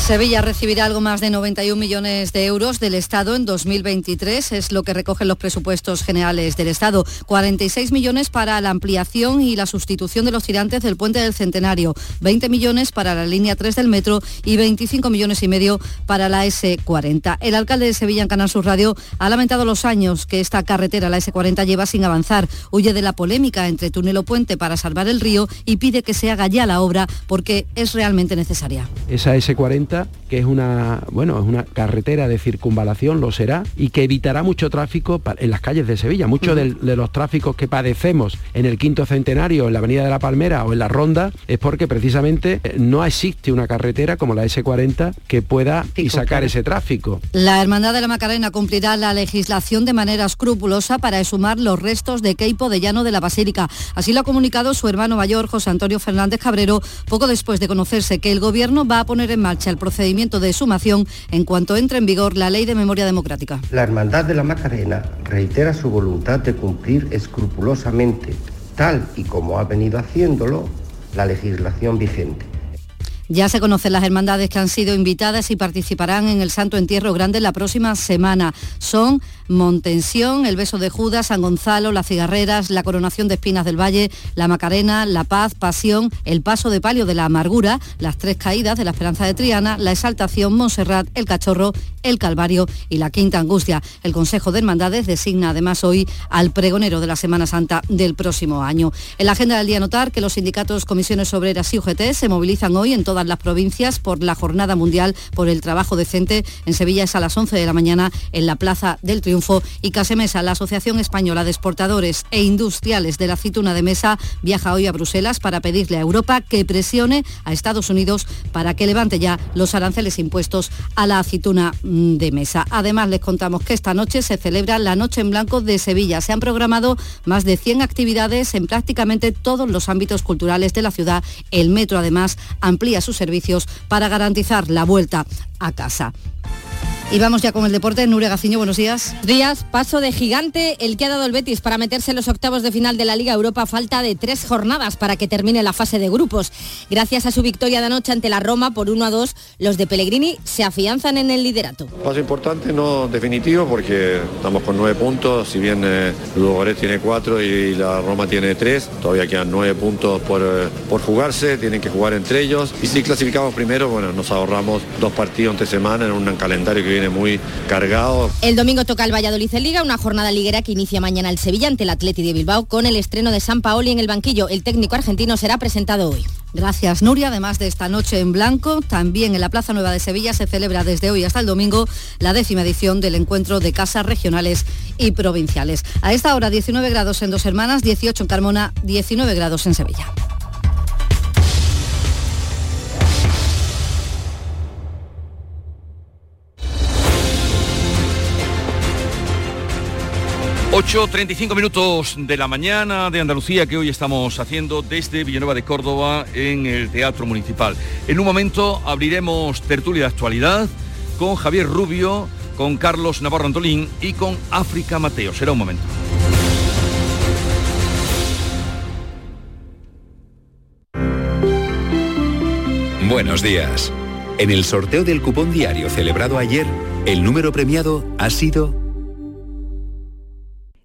Sevilla recibirá algo más de 91 millones de euros del Estado en 2023, es lo que recogen los presupuestos generales del Estado. 46 millones para la ampliación y la sustitución de los tirantes del puente del Centenario, 20 millones para la línea 3 del metro y 25 millones y medio para la S40. El alcalde de Sevilla en Canal Sur Radio ha lamentado los años que esta carretera, la S40, lleva sin avanzar. Huye de la polémica entre túnel o puente para salvar el río y pide que se haga ya la obra porque es realmente necesaria. Esa S40 que es una, bueno, es una carretera de circunvalación, lo será, y que evitará mucho tráfico en las calles de Sevilla. Muchos de, los tráficos que padecemos en el quinto centenario, en la Avenida de la Palmera o en la Ronda, es porque precisamente eh, no existe una carretera como la S40 que pueda y sacar ese tráfico. La Hermandad de la Macarena cumplirá la legislación de manera escrupulosa para exhumar los restos de Keipo de Llano de la Basílica. Así lo ha comunicado su hermano mayor, José Antonio Fernández Cabrero, poco después de conocerse que el Gobierno va a poner en marcha el procedimiento de sumación en cuanto entre en vigor la Ley de Memoria Democrática. La Hermandad de la Macarena reitera su voluntad de cumplir escrupulosamente, tal y como ha venido haciéndolo, la legislación vigente. Ya se conocen las hermandades que han sido invitadas y participarán en el Santo Entierro Grande la próxima semana. Son Montensión, el Beso de Judas, San Gonzalo, las Cigarreras, la Coronación de Espinas del Valle, la Macarena, la Paz, Pasión, el Paso de Palio de la Amargura, las Tres Caídas de la Esperanza de Triana, la Exaltación, Montserrat, el Cachorro, el Calvario y la Quinta Angustia. El Consejo de Hermandades designa además hoy al pregonero de la Semana Santa del próximo año. En la agenda del día notar que los sindicatos, comisiones obreras y UGT se movilizan hoy en todas las provincias por la Jornada Mundial por el Trabajo Decente. En Sevilla es a las 11 de la mañana en la Plaza del Triunfo. Y Casemesa, la Asociación Española de Exportadores e Industriales de la Aceituna de Mesa, viaja hoy a Bruselas para pedirle a Europa que presione a Estados Unidos para que levante ya los aranceles impuestos a la aceituna mm, de mesa. Además, les contamos que esta noche se celebra la Noche en Blanco de Sevilla. Se han programado más de 100 actividades en prácticamente todos los ámbitos culturales de la ciudad. El metro, además, amplía sus servicios para garantizar la vuelta a casa. Y vamos ya con el deporte. Nuria Gaciño, buenos días. Días, paso de gigante el que ha dado el Betis para meterse en los octavos de final de la Liga Europa. Falta de tres jornadas para que termine la fase de grupos. Gracias a su victoria de anoche ante la Roma por 1 a 2, los de Pellegrini se afianzan en el liderato. Paso importante, no definitivo, porque estamos con nueve puntos. Si bien eh, tiene cuatro y la Roma tiene tres, todavía quedan nueve puntos por, eh, por jugarse. Tienen que jugar entre ellos. Y si clasificamos primero, bueno, nos ahorramos dos partidos entre semana en un calendario que viene muy cargado. El domingo toca el Valladolid en Liga, una jornada liguera que inicia mañana el Sevilla ante el Atleti de Bilbao con el estreno de San Paoli en el banquillo. El técnico argentino será presentado hoy. Gracias, Nuria. Además de esta noche en blanco, también en la Plaza Nueva de Sevilla se celebra desde hoy hasta el domingo la décima edición del encuentro de casas regionales y provinciales. A esta hora 19 grados en Dos Hermanas, 18 en Carmona, 19 grados en Sevilla. 8.35 minutos de la mañana de Andalucía que hoy estamos haciendo desde Villanueva de Córdoba en el Teatro Municipal. En un momento abriremos tertulia de actualidad con Javier Rubio, con Carlos Navarro Antolín y con África Mateo. Será un momento. Buenos días. En el sorteo del cupón diario celebrado ayer, el número premiado ha sido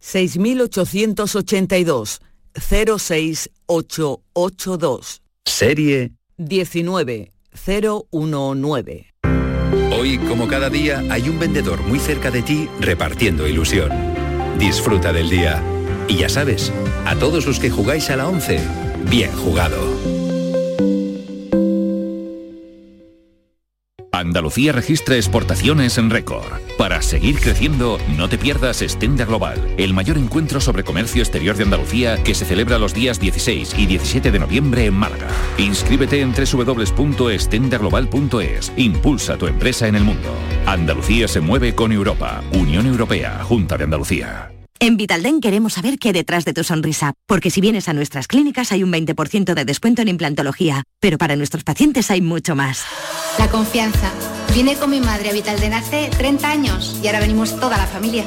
6882 06882. Serie 19019. Hoy, como cada día, hay un vendedor muy cerca de ti repartiendo ilusión. Disfruta del día. Y ya sabes, a todos los que jugáis a la 11, bien jugado. Andalucía registra exportaciones en récord. Para seguir creciendo, no te pierdas Estenda Global, el mayor encuentro sobre comercio exterior de Andalucía que se celebra los días 16 y 17 de noviembre en Málaga. Inscríbete en www.estendaglobal.es. Impulsa tu empresa en el mundo. Andalucía se mueve con Europa. Unión Europea, Junta de Andalucía. En Vitalden queremos saber qué detrás de tu sonrisa, porque si vienes a nuestras clínicas hay un 20% de descuento en implantología, pero para nuestros pacientes hay mucho más. La confianza. Vine con mi madre a Vitalden hace 30 años y ahora venimos toda la familia.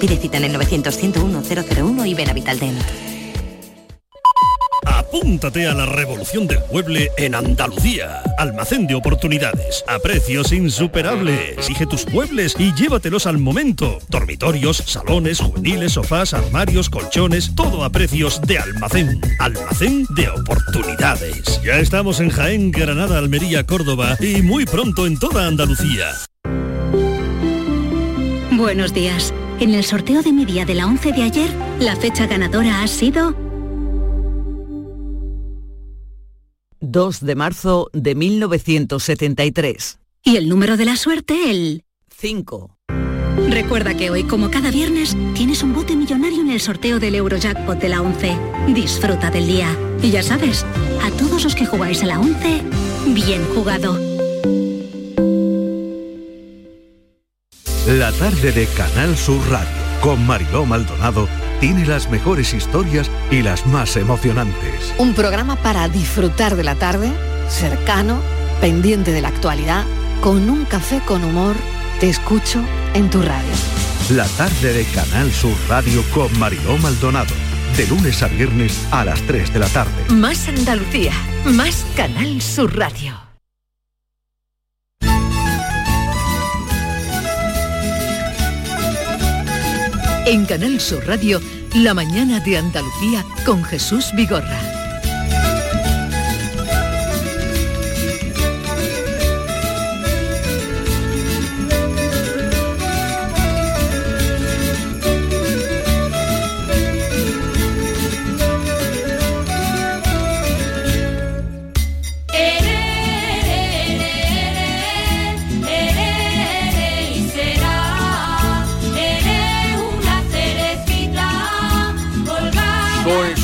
Pide cita en el 900 101 001 y ven a Vitalden. Apúntate a la revolución del mueble en Andalucía. Almacén de oportunidades, a precios insuperables. Exige tus muebles y llévatelos al momento. Dormitorios, salones, juveniles, sofás, armarios, colchones, todo a precios de almacén. Almacén de oportunidades. Ya estamos en Jaén, Granada, Almería, Córdoba y muy pronto en toda Andalucía. Buenos días. En el sorteo de mi día de la 11 de ayer, la fecha ganadora ha sido 2 de marzo de 1973. Y el número de la suerte, el 5. Recuerda que hoy, como cada viernes, tienes un bote millonario en el sorteo del Eurojackpot de la 11. Disfruta del día. Y ya sabes, a todos los que jugáis a la 11, bien jugado. La tarde de Canal Sur Radio con Mariló Maldonado tiene las mejores historias y las más emocionantes. Un programa para disfrutar de la tarde, cercano, pendiente de la actualidad, con un café con humor, te escucho en tu radio. La tarde de Canal Sur Radio con Mariló Maldonado. De lunes a viernes a las 3 de la tarde. Más Andalucía, más Canal Sur Radio. En Canal Sur Radio, La mañana de Andalucía con Jesús Vigorra.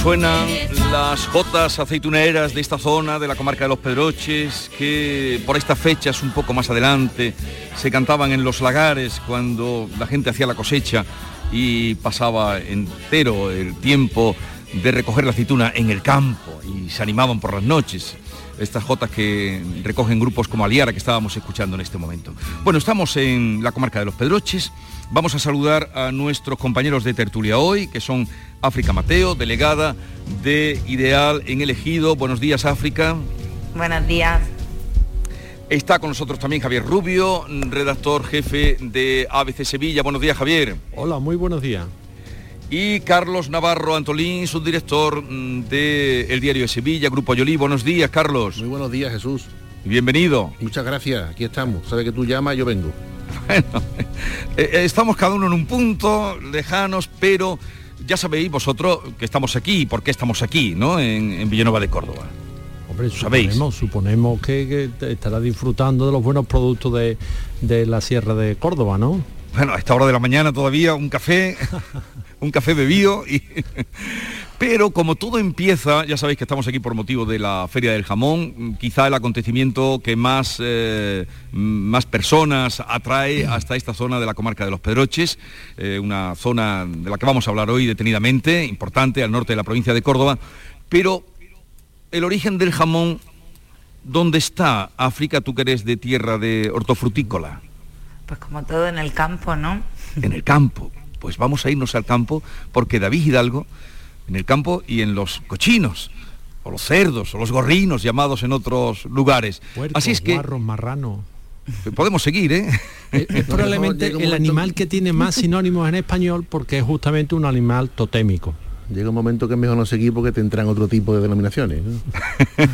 Suenan las jotas aceituneras de esta zona, de la comarca de los Pedroches, que por estas fechas, un poco más adelante, se cantaban en los lagares cuando la gente hacía la cosecha y pasaba entero el tiempo de recoger la aceituna en el campo y se animaban por las noches. Estas jotas que recogen grupos como Aliara que estábamos escuchando en este momento. Bueno, estamos en la comarca de los Pedroches. Vamos a saludar a nuestros compañeros de tertulia hoy, que son África Mateo, delegada de Ideal en Elegido. Buenos días, África. Buenos días. Está con nosotros también Javier Rubio, redactor jefe de ABC Sevilla. Buenos días, Javier. Hola, muy buenos días. Y Carlos Navarro Antolín, subdirector de El Diario de Sevilla, Grupo Ayolí. Buenos días, Carlos. Muy buenos días, Jesús. Bienvenido. Muchas gracias, aquí estamos. Sabe que tú llamas, yo vengo. Bueno, eh, eh, estamos cada uno en un punto, lejanos, pero ya sabéis vosotros que estamos aquí, por qué estamos aquí, ¿no? En, en Villanueva de Córdoba. Hombre, suponemos, suponemos que, que estará disfrutando de los buenos productos de, de la Sierra de Córdoba, ¿no? Bueno, a esta hora de la mañana todavía un café, <laughs> un café bebido y... <laughs> Pero como todo empieza, ya sabéis que estamos aquí por motivo de la Feria del Jamón, quizá el acontecimiento que más, eh, más personas atrae hasta esta zona de la comarca de los Pedroches, eh, una zona de la que vamos a hablar hoy detenidamente, importante, al norte de la provincia de Córdoba. Pero el origen del jamón, ¿dónde está África, tú que eres de tierra de hortofrutícola? Pues como todo en el campo, ¿no? En el campo. Pues vamos a irnos al campo porque David Hidalgo en el campo y en los cochinos, o los cerdos, o los gorrinos llamados en otros lugares. Así es que guarros, marrano. podemos seguir, ¿eh? Es, es probablemente el animal que tiene más sinónimos en español porque es justamente un animal totémico. Llega un momento que es mejor no seguir porque tendrán otro tipo de denominaciones. ¿no? <laughs>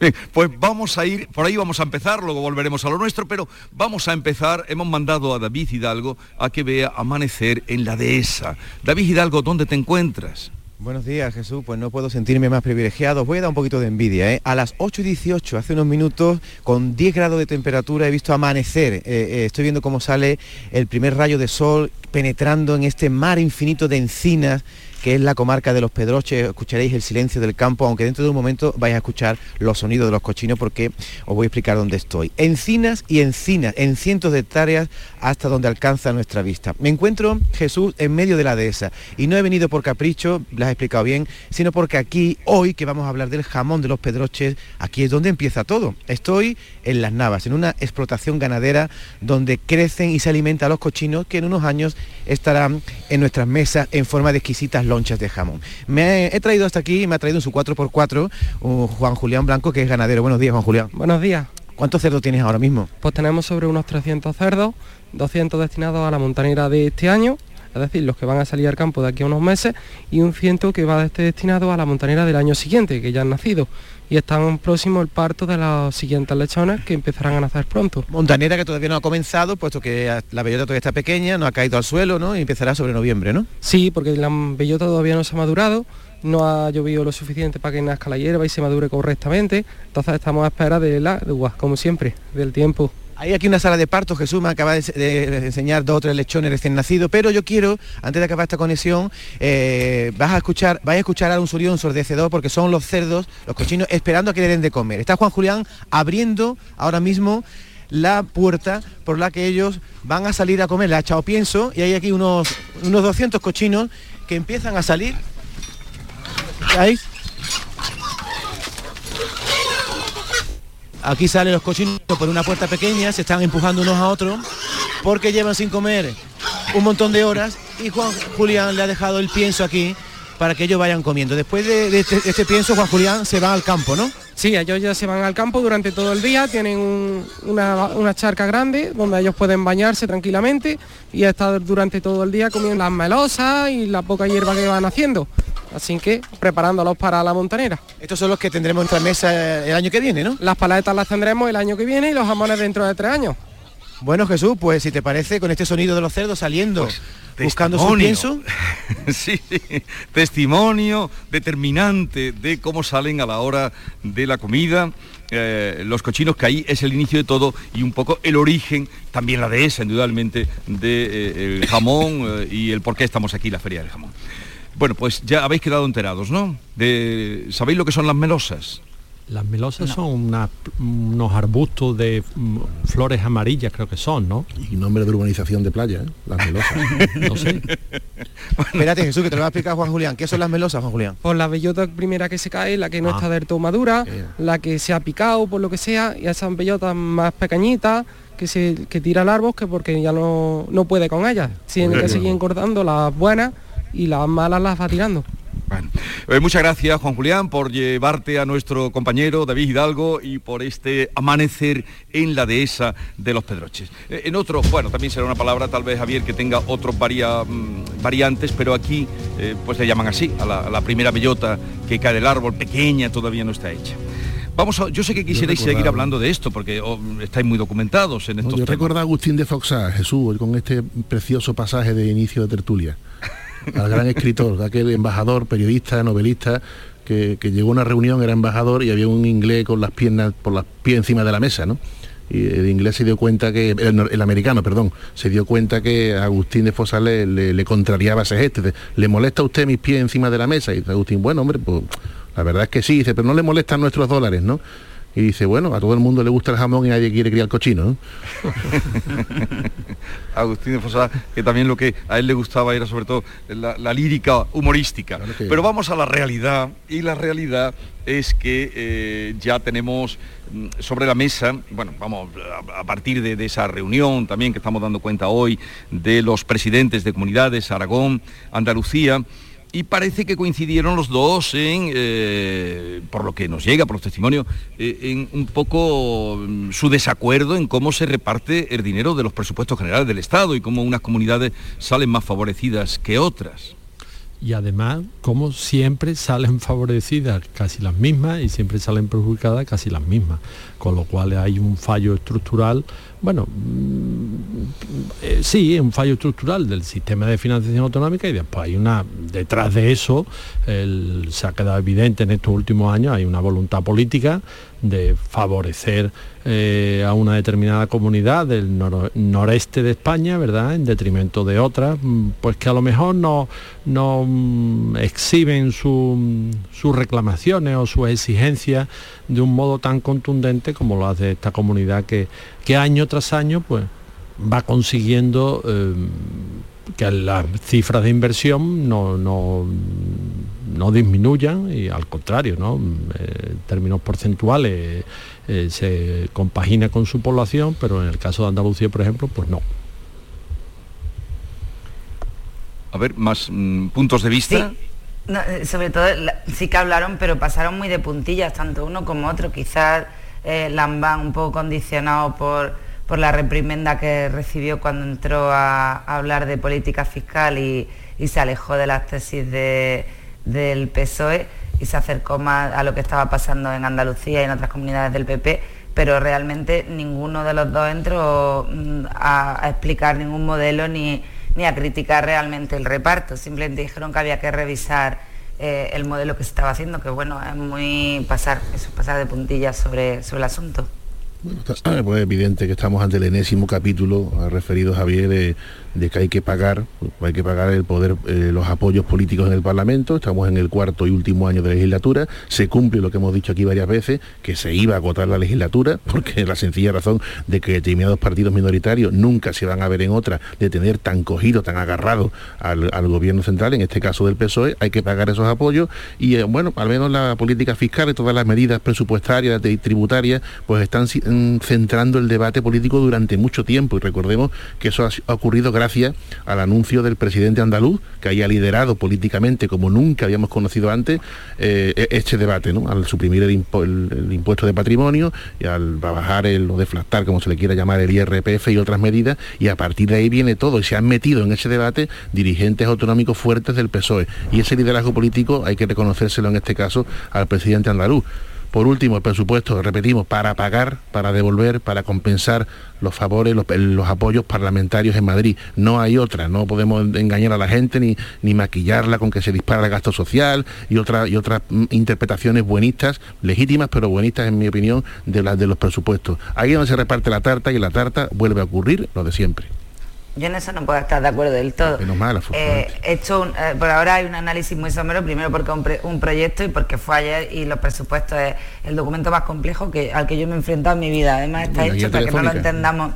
Bien, pues vamos a ir, por ahí vamos a empezar, luego volveremos a lo nuestro, pero vamos a empezar, hemos mandado a David Hidalgo a que vea amanecer en la dehesa. David Hidalgo, ¿dónde te encuentras? Buenos días Jesús, pues no puedo sentirme más privilegiado. Voy a dar un poquito de envidia. ¿eh? A las 8 y 18, hace unos minutos, con 10 grados de temperatura, he visto amanecer. Eh, eh, estoy viendo cómo sale el primer rayo de sol penetrando en este mar infinito de encinas que es la comarca de los Pedroches, escucharéis el silencio del campo, aunque dentro de un momento vais a escuchar los sonidos de los cochinos porque os voy a explicar dónde estoy. Encinas y encinas, en cientos de hectáreas hasta donde alcanza nuestra vista. Me encuentro, Jesús, en medio de la dehesa y no he venido por capricho, lo has explicado bien, sino porque aquí, hoy que vamos a hablar del jamón de los Pedroches, aquí es donde empieza todo. Estoy en las Navas, en una explotación ganadera donde crecen y se alimentan los cochinos que en unos años estarán en nuestras mesas en forma de exquisitas lonchas de jamón. Me he traído hasta aquí, me ha traído en su 4x4 un Juan Julián Blanco, que es ganadero. Buenos días, Juan Julián. Buenos días. ¿Cuántos cerdos tienes ahora mismo? Pues tenemos sobre unos 300 cerdos, 200 destinados a la montanera de este año, es decir, los que van a salir al campo de aquí a unos meses, y un ciento que va este destinado a la montanera del año siguiente, que ya han nacido. Y están próximo el parto de los siguientes lechones que empezarán a nacer pronto. Montanera que todavía no ha comenzado, puesto que la bellota todavía está pequeña, no ha caído al suelo, ¿no? Y empezará sobre noviembre, ¿no? Sí, porque la bellota todavía no se ha madurado, no ha llovido lo suficiente para que nazca la hierba y se madure correctamente. Entonces estamos a espera de la agua, como siempre, del tiempo. Hay aquí una sala de parto, Jesús me acaba de, enseñar dos o tres lechones recién nacidos, pero yo quiero, antes de acabar esta conexión, eh, vas a escuchar, vais a escuchar a un sonido ensordecedor porque son los cerdos, los cochinos, esperando a que le den de comer. Está Juan Julián abriendo ahora mismo la puerta por la que ellos van a salir a comer. Le ha echado pienso y hay aquí unos, unos 200 cochinos que empiezan a salir. ¿Veis? Aquí salen los cochinos por una puerta pequeña, se están empujando unos a otros porque llevan sin comer un montón de horas y Juan Julián le ha dejado el pienso aquí para que ellos vayan comiendo. Después de, de este, de este pienso, Juan Julián se va al campo, ¿no? Sí, ellos ya se van al campo durante todo el día, tienen un- una, una charca grande donde ellos pueden bañarse tranquilamente y estar durante todo el día comiendo las melosas y la poca hierba que van haciendo. Así que preparándolos para la montanera. Estos son los que tendremos en nuestra mesa el año que viene, ¿no? Las paletas las tendremos el año que viene y los jamones dentro de tres años. Bueno, Jesús, pues si te parece, con este sonido de los cerdos saliendo, buscando su pienso, <laughs> sí, testimonio determinante de cómo salen a la hora de la comida. eh, los cochinos que ahí es el inicio de todo y un poco el origen, también la dehesa, indudablemente, del jamón <laughs> eh, y el por qué estamos aquí, la Feria del Jamón. Bueno, pues ya habéis quedado enterados, ¿no? De, ¿Sabéis lo que son las melosas? Las melosas son unos arbustos de mm, flores amarillas, creo que son, ¿no? Y nombre de urbanización de playa, ¿eh? las melosas. <laughs> no sé. Espérate, Jesús, que te lo va a explicar Juan Julián. ¿Qué son las melosas, Juan Julián? Por la bellota primera que se cae, la que no Ah. está del todo madura, la que se ha picado por lo que sea, y esas bellotas más pequeñitas que se que tira el árbol que porque ya no, no puede con ellas. Tiene que seguir engordando las buenas y las malas las va tirando. Eh, muchas gracias, Juan Julián, por llevarte a nuestro compañero David Hidalgo y por este amanecer en la dehesa de los Pedroches. Eh, en otro, bueno, también será una palabra, tal vez, Javier, que tenga otros varia- mm, variantes, pero aquí eh, pues le llaman así, a la, a la primera bellota que cae del árbol, pequeña, todavía no está hecha. Vamos a, yo sé que quisierais seguir hablando de esto, porque oh, estáis muy documentados en No, estos yo temas. recuerdo a Agustín de Foxá, Jesús, con este precioso pasaje de inicio de tertulia. <laughs> Al gran escritor, aquel embajador, periodista, novelista, que, llegó a una reunión, era embajador y había un inglés con las piernas, por las pies encima de la mesa, ¿no? Y el inglés se dio cuenta que, el, americano, perdón, se dio cuenta que Agustín de Foxá le, contrariaba ese gesto. ¿Le molesta a usted mis pies encima de la mesa? Y dice Agustín, bueno, hombre, pues la verdad es que sí, dice, pero no le molestan nuestros dólares, ¿no? Y dice, bueno, a todo el mundo le gusta el jamón y nadie quiere criar cochino, ¿no? <laughs> Agustín de Fossá, que también lo que a él le gustaba era sobre todo la, la lírica humorística. que- Pero vamos a la realidad, y la realidad es que eh, ya tenemos mm, sobre la mesa, bueno, vamos, a, a partir de, de esa reunión también que estamos dando cuenta hoy de los presidentes de comunidades, Aragón, Andalucía, y parece que coincidieron los dos en, eh, por lo que nos llega, por los testimonios, eh, en un poco mm, su desacuerdo en cómo se reparte el dinero de los presupuestos generales del Estado y cómo unas comunidades salen más favorecidas que otras. y además como siempre salen <laughs> favorecidas casi las mismas y siempre salen perjudicadas casi las mismas, con lo cual hay un fallo estructural, bueno, mm, eh, sí, un fallo estructural del sistema de financiación autonómica y después hay una, detrás de eso, se ha quedado evidente en estos últimos años, hay una voluntad política de favorecer eh, a una determinada comunidad del noreste de España, ¿verdad? En detrimento de otras, mm, pues que a lo mejor no, no mm, exhiben su- sus reclamaciones o sus exigencias de un modo tan contundente como las de esta comunidad que, que año tras año pues va consiguiendo eh, que las cifras de inversión no, no, no disminuyan y al contrario, ¿no? Eh, en términos porcentuales eh, se compagina con su población, pero en el caso de Andalucía, por ejemplo, pues no. A ver, más mm, puntos de vista. No, eh, sobre todo la- sí que hablaron, pero pasaron muy de puntillas, tanto uno como otro. Quizás eh, Lambán un poco condicionado por, por la reprimenda que recibió cuando entró a, hablar de política fiscal y, se alejó de las tesis de- del PSOE y se acercó más a lo que estaba pasando en Andalucía y en otras comunidades del PP, pero realmente ninguno de los dos entró mm, a, a explicar ningún modelo ni, ni a criticar realmente el reparto, simplemente dijeron que había que revisar eh, el modelo que se estaba haciendo, que bueno, es muy pasar, eso, pasar de puntillas sobre, sobre el asunto. Está- <clears throat> Pues es evidente que estamos ante el enésimo capítulo, ha referido Javier, de, que hay que pagar, hay que pagar el poder, eh, los apoyos políticos en el Parlamento, estamos en el cuarto y último año de legislatura, se cumple lo que hemos dicho aquí varias veces, que se iba a agotar la legislatura, <laughs> porque la sencilla razón de que determinados partidos minoritarios nunca se van a ver en otra, de tener tan cogido, tan agarrado al, gobierno central, en este caso del PSOE, hay que pagar esos apoyos y eh, bueno, al menos la política fiscal y todas las medidas presupuestarias y tributarias, pues están centrando el debate político durante mucho tiempo y recordemos que eso ha, ocurrido gracias al anuncio del presidente andaluz que haya liderado políticamente como nunca habíamos conocido antes eh, e- este debate, ¿no? al suprimir el- el impuesto de patrimonio y al bajar el, o deflactar, como se le quiera llamar, el IRPF y otras medidas y a partir de ahí viene todo y se han metido en ese debate dirigentes autonómicos fuertes del PSOE y ese liderazgo político hay que reconocérselo en este caso al presidente andaluz. Por último, el presupuesto, repetimos, para pagar, para devolver, para compensar los favores, los, apoyos parlamentarios en Madrid. No hay otra, no podemos engañar a la gente ni, ni maquillarla con que se dispara el gasto social y, y otras mm, interpretaciones buenistas, legítimas, pero buenistas en mi opinión, de las de los presupuestos. Ahí es donde se reparte la tarta y la tarta vuelve a ocurrir lo de siempre. Yo en eso no puedo estar de acuerdo del todo. Menos mal, Eh, he hecho un- eh, por ahora hay un análisis muy somero, primero porque un, pre- un proyecto y porque fue ayer y los presupuestos es el documento más complejo que, al que yo me he enfrentado en mi vida. Además está Bueno, hecho para que no lo entendamos,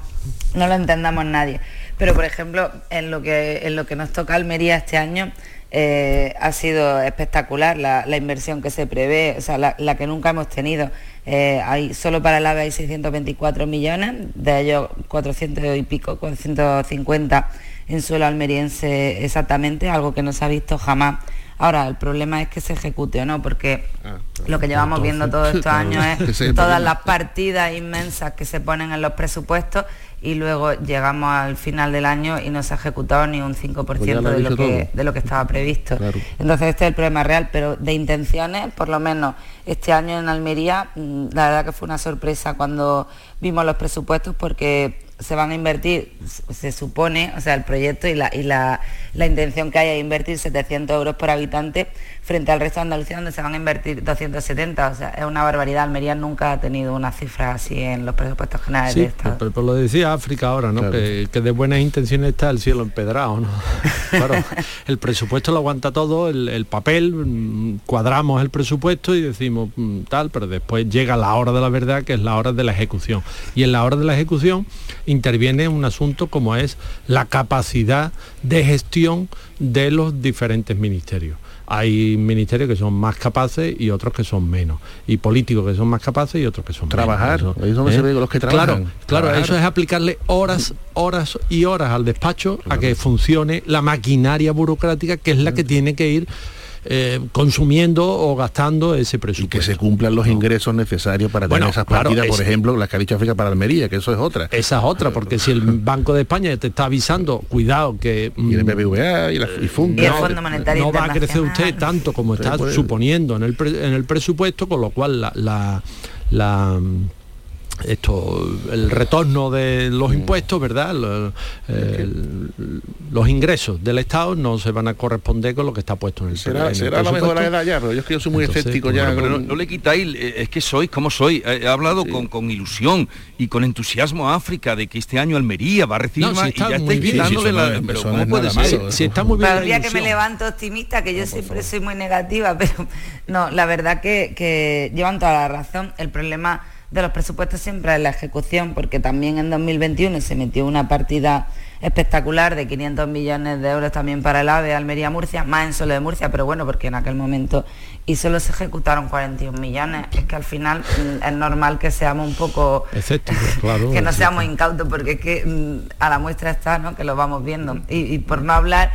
no lo entendamos nadie. Pero por ejemplo, en lo que, en lo que nos toca Almería este año, eh, ha sido espectacular la, la inversión que se prevé, o sea, la, la que nunca hemos tenido. Eh, hay, solo para el AVE hay 624 millones, de ellos 400 y pico, 450 en suelo almeriense exactamente, algo que no se ha visto jamás. Ahora, el problema es que se ejecute o no, porque lo que llevamos viendo todos estos <laughs> años es todas las partidas inmensas que se ponen en los presupuestos y luego llegamos al final del año y no se ha ejecutado ni un 5% Pues de, lo que, de lo que estaba previsto. Claro. Entonces este es el problema real, pero de intenciones, por lo menos este año en Almería, mm, la verdad que fue una sorpresa cuando vimos los presupuestos porque se van a invertir, se supone, o sea, el proyecto y la, y la, la intención que hay es invertir 700 euros por habitante frente al resto de Andalucía donde se van a invertir 270, o sea, es una barbaridad. Almería nunca ha tenido una cifra así en los presupuestos generales de Sí, Estado. pero, pero lo decía África ahora, ¿no? Que, que de buenas intenciones está el cielo empedrado, ¿no? <laughs> claro, el presupuesto lo aguanta todo, el, el papel, mm, cuadramos el presupuesto y decimos mm, tal, pero después llega la hora de la verdad, que es la hora de la ejecución. Y en la hora de la ejecución interviene un asunto como es la capacidad de gestión de los diferentes ministerios. Hay ministerios que son más capaces y otros que son menos. Y políticos que son más capaces y otros que son Trabajar, menos. ahí es donde se ve los que Claro, trabajan. claro, Trabajar. eso es aplicarle horas, horas y horas al despacho a que funcione la maquinaria burocrática que es la que tiene que ir eh, consumiendo o gastando ese presupuesto. que se cumplan los ingresos necesarios para Bueno, tener esas claro, partidas, por es- ejemplo, las que ha dicho África para Almería, que eso es otra. Esa es otra, porque si el Banco de España te está avisando, cuidado que... Y el BBVA y, la, y. Y el Fondo Monetario no va a crecer usted tanto como está suponiendo en el, pre- en el presupuesto, con lo cual la, la- la, mm, esto el retorno de Mm. los impuestos, ¿verdad? Lo- el- los ingresos del Estado no se van a corresponder con lo que está puesto en el, Será, en el será mejor la presupuesto. edad ya, pero yo es que yo soy muy Entonces, escéptico bueno, ya. Pero no, con- no le quitáis, eh, es que sois como soy. He hablado con, con ilusión y con entusiasmo a África de que este año Almería va a recibir No, más si y está ya muy estáis bien. quitándole Sí, sí, la... no- pero no ¿cómo puede ser? malo, Si está muy bien el día que me levanto optimista, que yo siempre soy muy negativa, <laughs> pero no, la verdad que, que llevan toda la razón. El problema de los presupuestos siempre es la ejecución, porque también en 2021 se metió una partida espectacular de 500 millones de euros también para el AVE, Almería-Murcia, más en solo de Murcia, pero bueno, porque en aquel momento y solo se ejecutaron 41 millones. Es que al final mm, es normal que seamos un poco Escéptico, <laughs> claro. que no escéptico. seamos incautos porque es que mm, a la muestra está ¿no? que lo vamos viendo y, y por no hablar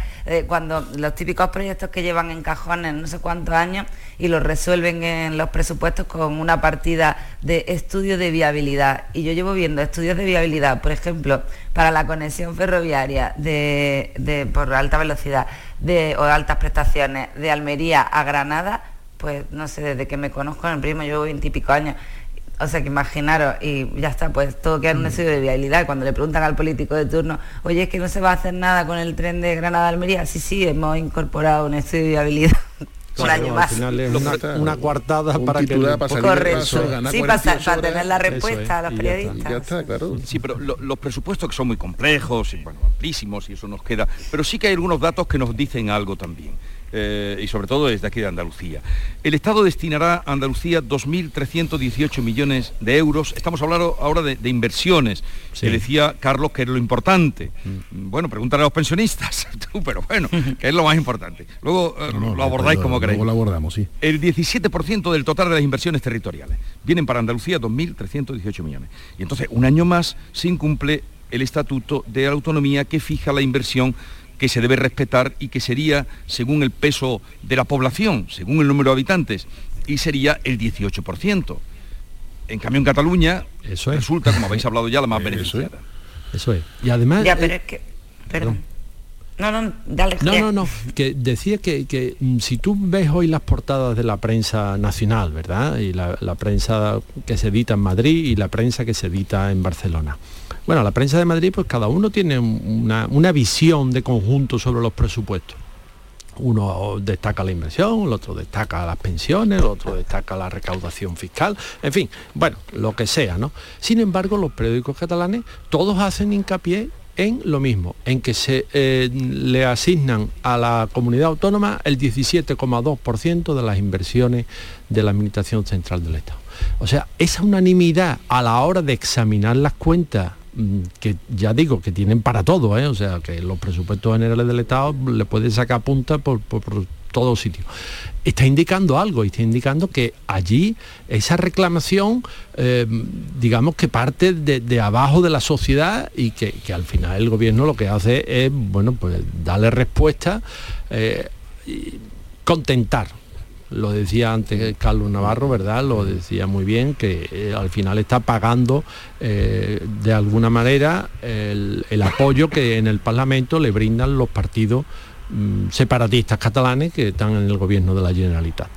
cuando los típicos proyectos que llevan en cajones no sé cuántos años y los resuelven en los presupuestos con una partida de estudio de viabilidad y yo llevo viendo estudios de viabilidad por ejemplo para la conexión ferroviaria de, de- por alta velocidad de, o de altas prestaciones de Almería a Granada pues no sé desde que me conozco en el primo llevo veintipico años o sea que imaginaros, y ya está, pues todo queda en un estudio de viabilidad. Y Cuando le preguntan al político de turno, oye, es que no se va a hacer nada con el tren de Granada a Almería, sí, sí, hemos incorporado un estudio de viabilidad. <laughs> un año más. final es una, una coartada Un para que Correcto. paso, ganar Sí, para, 48 para horas. tener la respuesta a los y ya está. periodistas. Ya está, claro. Sí, pero lo- los presupuestos que son muy complejos y bueno, amplísimos y eso nos queda. Pero sí que hay algunos datos que nos dicen algo también. Eh, y sobre todo desde aquí de Andalucía. El Estado destinará a Andalucía 2.318 millones de euros. Estamos hablando ahora de, de inversiones, que decía Carlos que era lo importante. Bueno, pregúntale a los pensionistas, <laughs> tú, pero bueno, <laughs> que es lo más importante. Luego eh, No, no, lo abordáis como queréis. Luego lo abordamos, sí. El 17% del total de las inversiones territoriales vienen para Andalucía 2.318 millones. Y entonces, un año más se incumple el estatuto de la autonomía que fija la inversión que se debe respetar y que sería según el peso de la población, según el número de habitantes, y sería el 18%. En cambio, en Cataluña resulta, como habéis hablado ya, la más <laughs> beneficiada. Eso es. Y además... Ya, eh, pero es que... Perdón. No, no, dale. No, no, no, que decía que, que, mm, si tú ves hoy las portadas de la prensa nacional, ¿verdad? Y la, la prensa que se edita en Madrid y la prensa que se edita en Barcelona. Bueno, la prensa de Madrid, pues cada uno tiene una, visión de conjunto sobre los presupuestos. Uno destaca la inversión, el otro destaca las pensiones, el otro destaca la recaudación fiscal, en fin, bueno, lo que sea, ¿no? Sin embargo, los periódicos catalanes todos hacen hincapié en lo mismo, en que se eh, le asignan a la comunidad autónoma el 17,2% de las inversiones de la Administración Central del Estado. O sea, esa unanimidad a la hora de examinar las cuentas que ya digo que tienen para todo, ¿eh? o sea que los presupuestos generales del Estado le pueden sacar punta por, todo sitio. Está indicando algo, está indicando que allí esa reclamación, eh, digamos que parte de, abajo de la sociedad y que, que, al final el gobierno lo que hace es, bueno, pues darle respuesta, eh, y contentar lo decía antes Carlos Navarro, ¿verdad? Lo decía muy bien, que eh, al final está pagando eh, de alguna manera el, apoyo que en el Parlamento le brindan los partidos mm, separatistas catalanes que están en el gobierno de la Generalitat.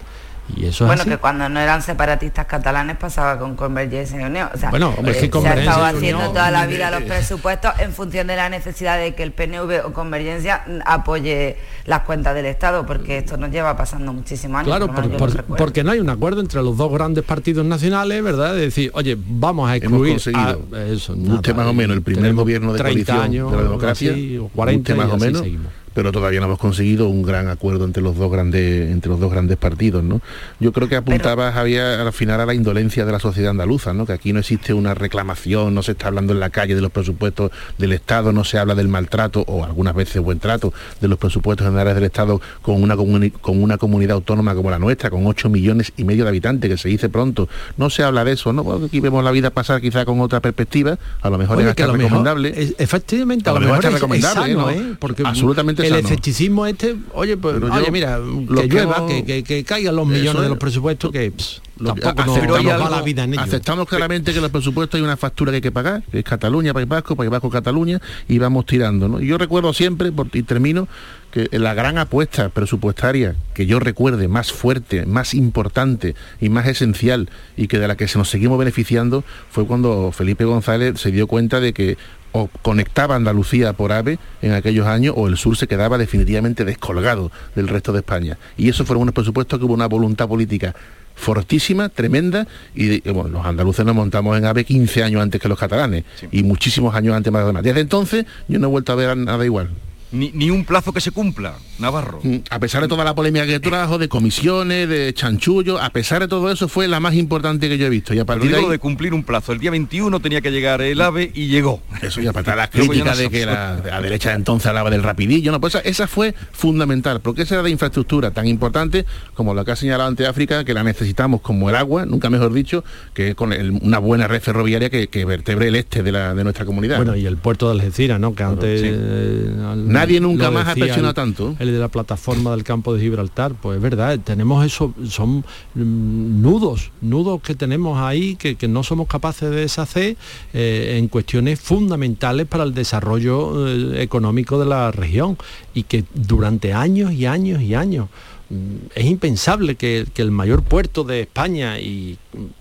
Y eso bueno, es que cuando no eran separatistas catalanes pasaba con Convergencia y Unión. O sea, bueno, hombre, es que se ha estado haciendo Unión- toda la vida los presupuestos en función de la necesidad de que el PNV o Convergencia apoye las cuentas del Estado, porque esto nos lleva pasando muchísimos años. Claro, por por- porque no hay un acuerdo entre los dos grandes partidos nacionales, ¿verdad? De decir, oye, vamos a Hemos excluir conseguido, a- eso, usted nada, más o menos el primer gobierno de 30 coalición años, de la democracia, así, o 40 usted más y o así menos, seguimos. Pero todavía no hemos conseguido un gran acuerdo entre los dos grandes entre los dos grandes partidos, ¿no? Yo creo que apuntaba Javier al final a la indolencia de la sociedad andaluza, ¿no? Que aquí no existe una reclamación, no se está hablando en la calle de los presupuestos del Estado, no se habla del maltrato o algunas veces buen trato de los presupuestos generales del Estado con una con una comunidad autónoma como la nuestra, con 8 millones y medio de habitantes, que se dice pronto. No se habla de eso, ¿no? Bueno, aquí vemos la vida pasar quizá con otra perspectiva, a lo mejor Oye, es que hasta a lo mejor recomendable. es- efectivamente, a, A lo mejor mejor es es, es recomendable, sano, ¿no? ¿eh? Porque Absolutamente el sano. escepticismo este, oye, pues, Pero oye, yo, mira, que que llueva, hemos- que, que- que caigan los millones de los presupuestos, que pss, Lo- tampoco nos, aceptamos, la vida en aceptamos claramente que en los presupuestos hay una factura que hay que pagar, que es Cataluña, País Vasco, País Vasco, Cataluña, y vamos tirando. ¿no? Y yo recuerdo siempre, por, y termino, que la gran apuesta presupuestaria que yo recuerde más fuerte, más importante y más esencial y que de la que se nos seguimos beneficiando fue cuando Felipe González se dio cuenta de que o conectaba Andalucía por AVE en aquellos años o el sur se quedaba definitivamente descolgado del resto de España. Y eso fueron unos presupuestos que hubo una voluntad política fortísima, tremenda, y bueno, los andaluces nos montamos en AVE 15 años antes que los catalanes y muchísimos años antes más además. Desde entonces yo no he vuelto a ver nada igual. Ni, ni un plazo que se cumpla, Navarro. Mm, A pesar de toda la polémica que trajo, de comisiones, de chanchullo, a pesar de todo eso fue la más importante que yo he visto. Y a Pero partir de digo ahí, de cumplir un plazo. El día 21 tenía que llegar el AVE y llegó. Eso ya para las <laughs> críticas de que la, derecha de entonces hablaba del rapidillo, no, pues esa, esa fue fundamental, porque esa era de infraestructura tan importante como lo que ha señalado ante África, que la necesitamos como el agua, nunca mejor dicho, que con el- una buena red ferroviaria que, que vertebre el este de, la, de nuestra comunidad. Bueno, y el puerto de Algeciras, ¿no? Que antes... sí. eh, al- Nadie nunca más ha presionado tanto. El de la plataforma del campo de Gibraltar, pues es verdad, tenemos eso, son mm, nudos, nudos que tenemos ahí que, que no somos capaces de deshacer eh, en cuestiones fundamentales para el desarrollo eh, económico de la región y que durante años y años y años mm, es impensable que, que el mayor puerto de España y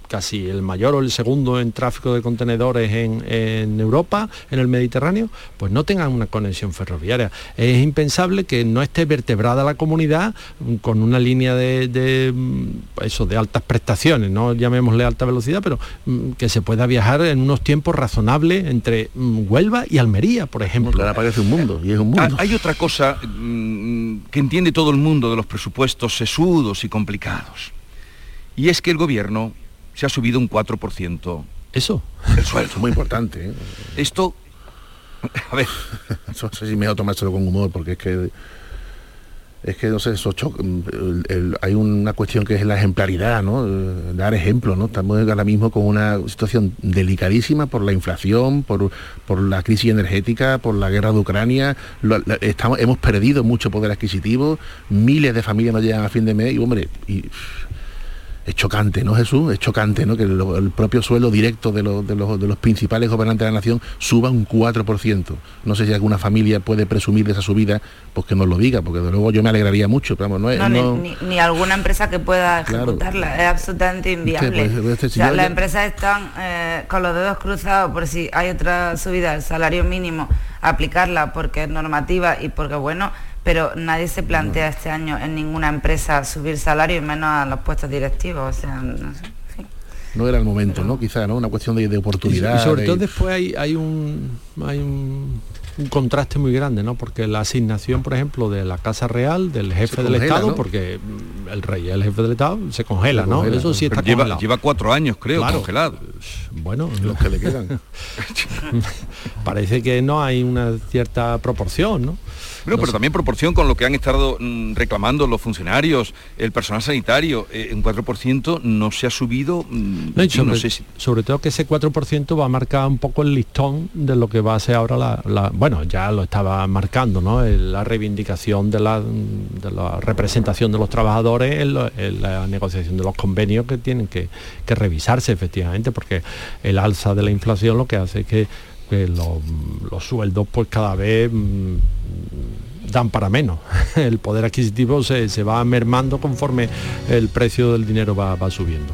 casi el mayor o el segundo en tráfico de contenedores en, en Europa, en el Mediterráneo, pues no tengan una conexión ferroviaria. Es impensable que no esté vertebrada la comunidad con una línea de, de, mm, eso, de altas prestaciones, no llamémosle alta velocidad, pero mm, que se pueda viajar en unos tiempos razonables entre mm, Huelva y Almería, por ejemplo. ahora parece un mundo, y es un Ah, Hay otra cosa que entiende todo el mundo de los presupuestos sesudos y complicados. Y es que el gobierno se ha subido un 4%. Eso. El sueldo. muy importante. ¿eh? Esto, a ver, <laughs> no sé si me voy a tomárselo con humor, porque es que es que no sé, eso cho- el- el- hay una cuestión que es la ejemplaridad, ¿no? Eh, Dar ejemplo, ¿no? Estamos ahora mismo con una situación delicadísima por la inflación, por, por la crisis energética, por la guerra de Ucrania. Lo- la- estamos, hemos perdido mucho poder adquisitivo, miles de familias no llegan a fin de mes y hombre, y es chocante, ¿no, Jesús? Es chocante, ¿no? Que el, el propio sueldo directo de los, de, los, de los principales gobernantes de la nación suba un 4%. No sé si alguna familia puede presumir de esa subida, pues que nos lo diga, porque de luego yo me alegraría mucho, pero vamos, no es... No, ni- no- Ni, ni alguna empresa que pueda Claro. ejecutarla, es absolutamente inviable. Este, pues, este, o si sea, yo las empresas están eh, con los dedos cruzados por si hay otra subida del salario mínimo, aplicarla porque es normativa y porque bueno, pero nadie se plantea este año en ninguna empresa subir salario y menos a los puestos directivos. O sea, no sé. no era el momento, ¿no? Quizá, ¿no? Una cuestión de, oportunidad. y sobre de- todo después hay, hay un hay un un contraste muy grande, ¿no? Porque la asignación, por ejemplo, de la Casa Real, del jefe del Estado, ¿no? porque el rey y el jefe del Estado se congela, Se ¿no? congela, Eso sí está lleva, congelado. lleva cuatro años, creo, Claro. congelado. Bueno, Los que le quedan. <laughs> parece que no hay una cierta proporción, ¿no? Bueno, No pero también proporción con lo que han estado mm, reclamando los funcionarios, el personal sanitario. Eh, en 4% no se ha subido, mm, No, y sí, sobre, no sé si... sobre todo que ese 4% va a marcar un poco el listón de lo que va a ser ahora la, la- bueno, ya lo estaba marcando, ¿no? La reivindicación de la, de la representación de los trabajadores en, lo- en la negociación de los convenios que tienen que, que revisarse efectivamente, porque el alza de la inflación lo que hace es que, que los, los sueldos pues cada vez mm, dan para menos. <laughs> El poder adquisitivo se, se va mermando conforme el precio del dinero va, va subiendo.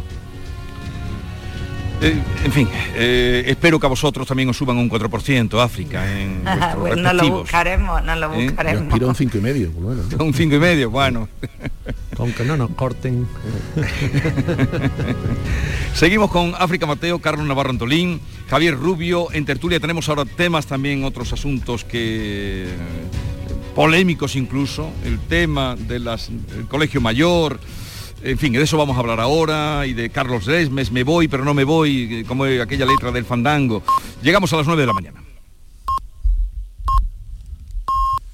Eh, en fin, eh, espero que a vosotros también os suban un 4%, África, en <laughs> Pues no lo buscaremos, no lo ¿Eh? Yo buscaremos. Un cinco y medio, por lo menos. ¿no? <laughs> Un 5 y medio, bueno. Aunque no nos corten. Seguimos con África Mateo, Carlos Navarro Antolín, Javier Rubio. En tertulia tenemos ahora temas también, otros asuntos que polémicos incluso, el tema del colegio mayor, en fin, de eso vamos a hablar ahora y de Carlos Lesmes, me voy pero no me voy, como aquella letra del fandango. Llegamos a las 9 de la mañana.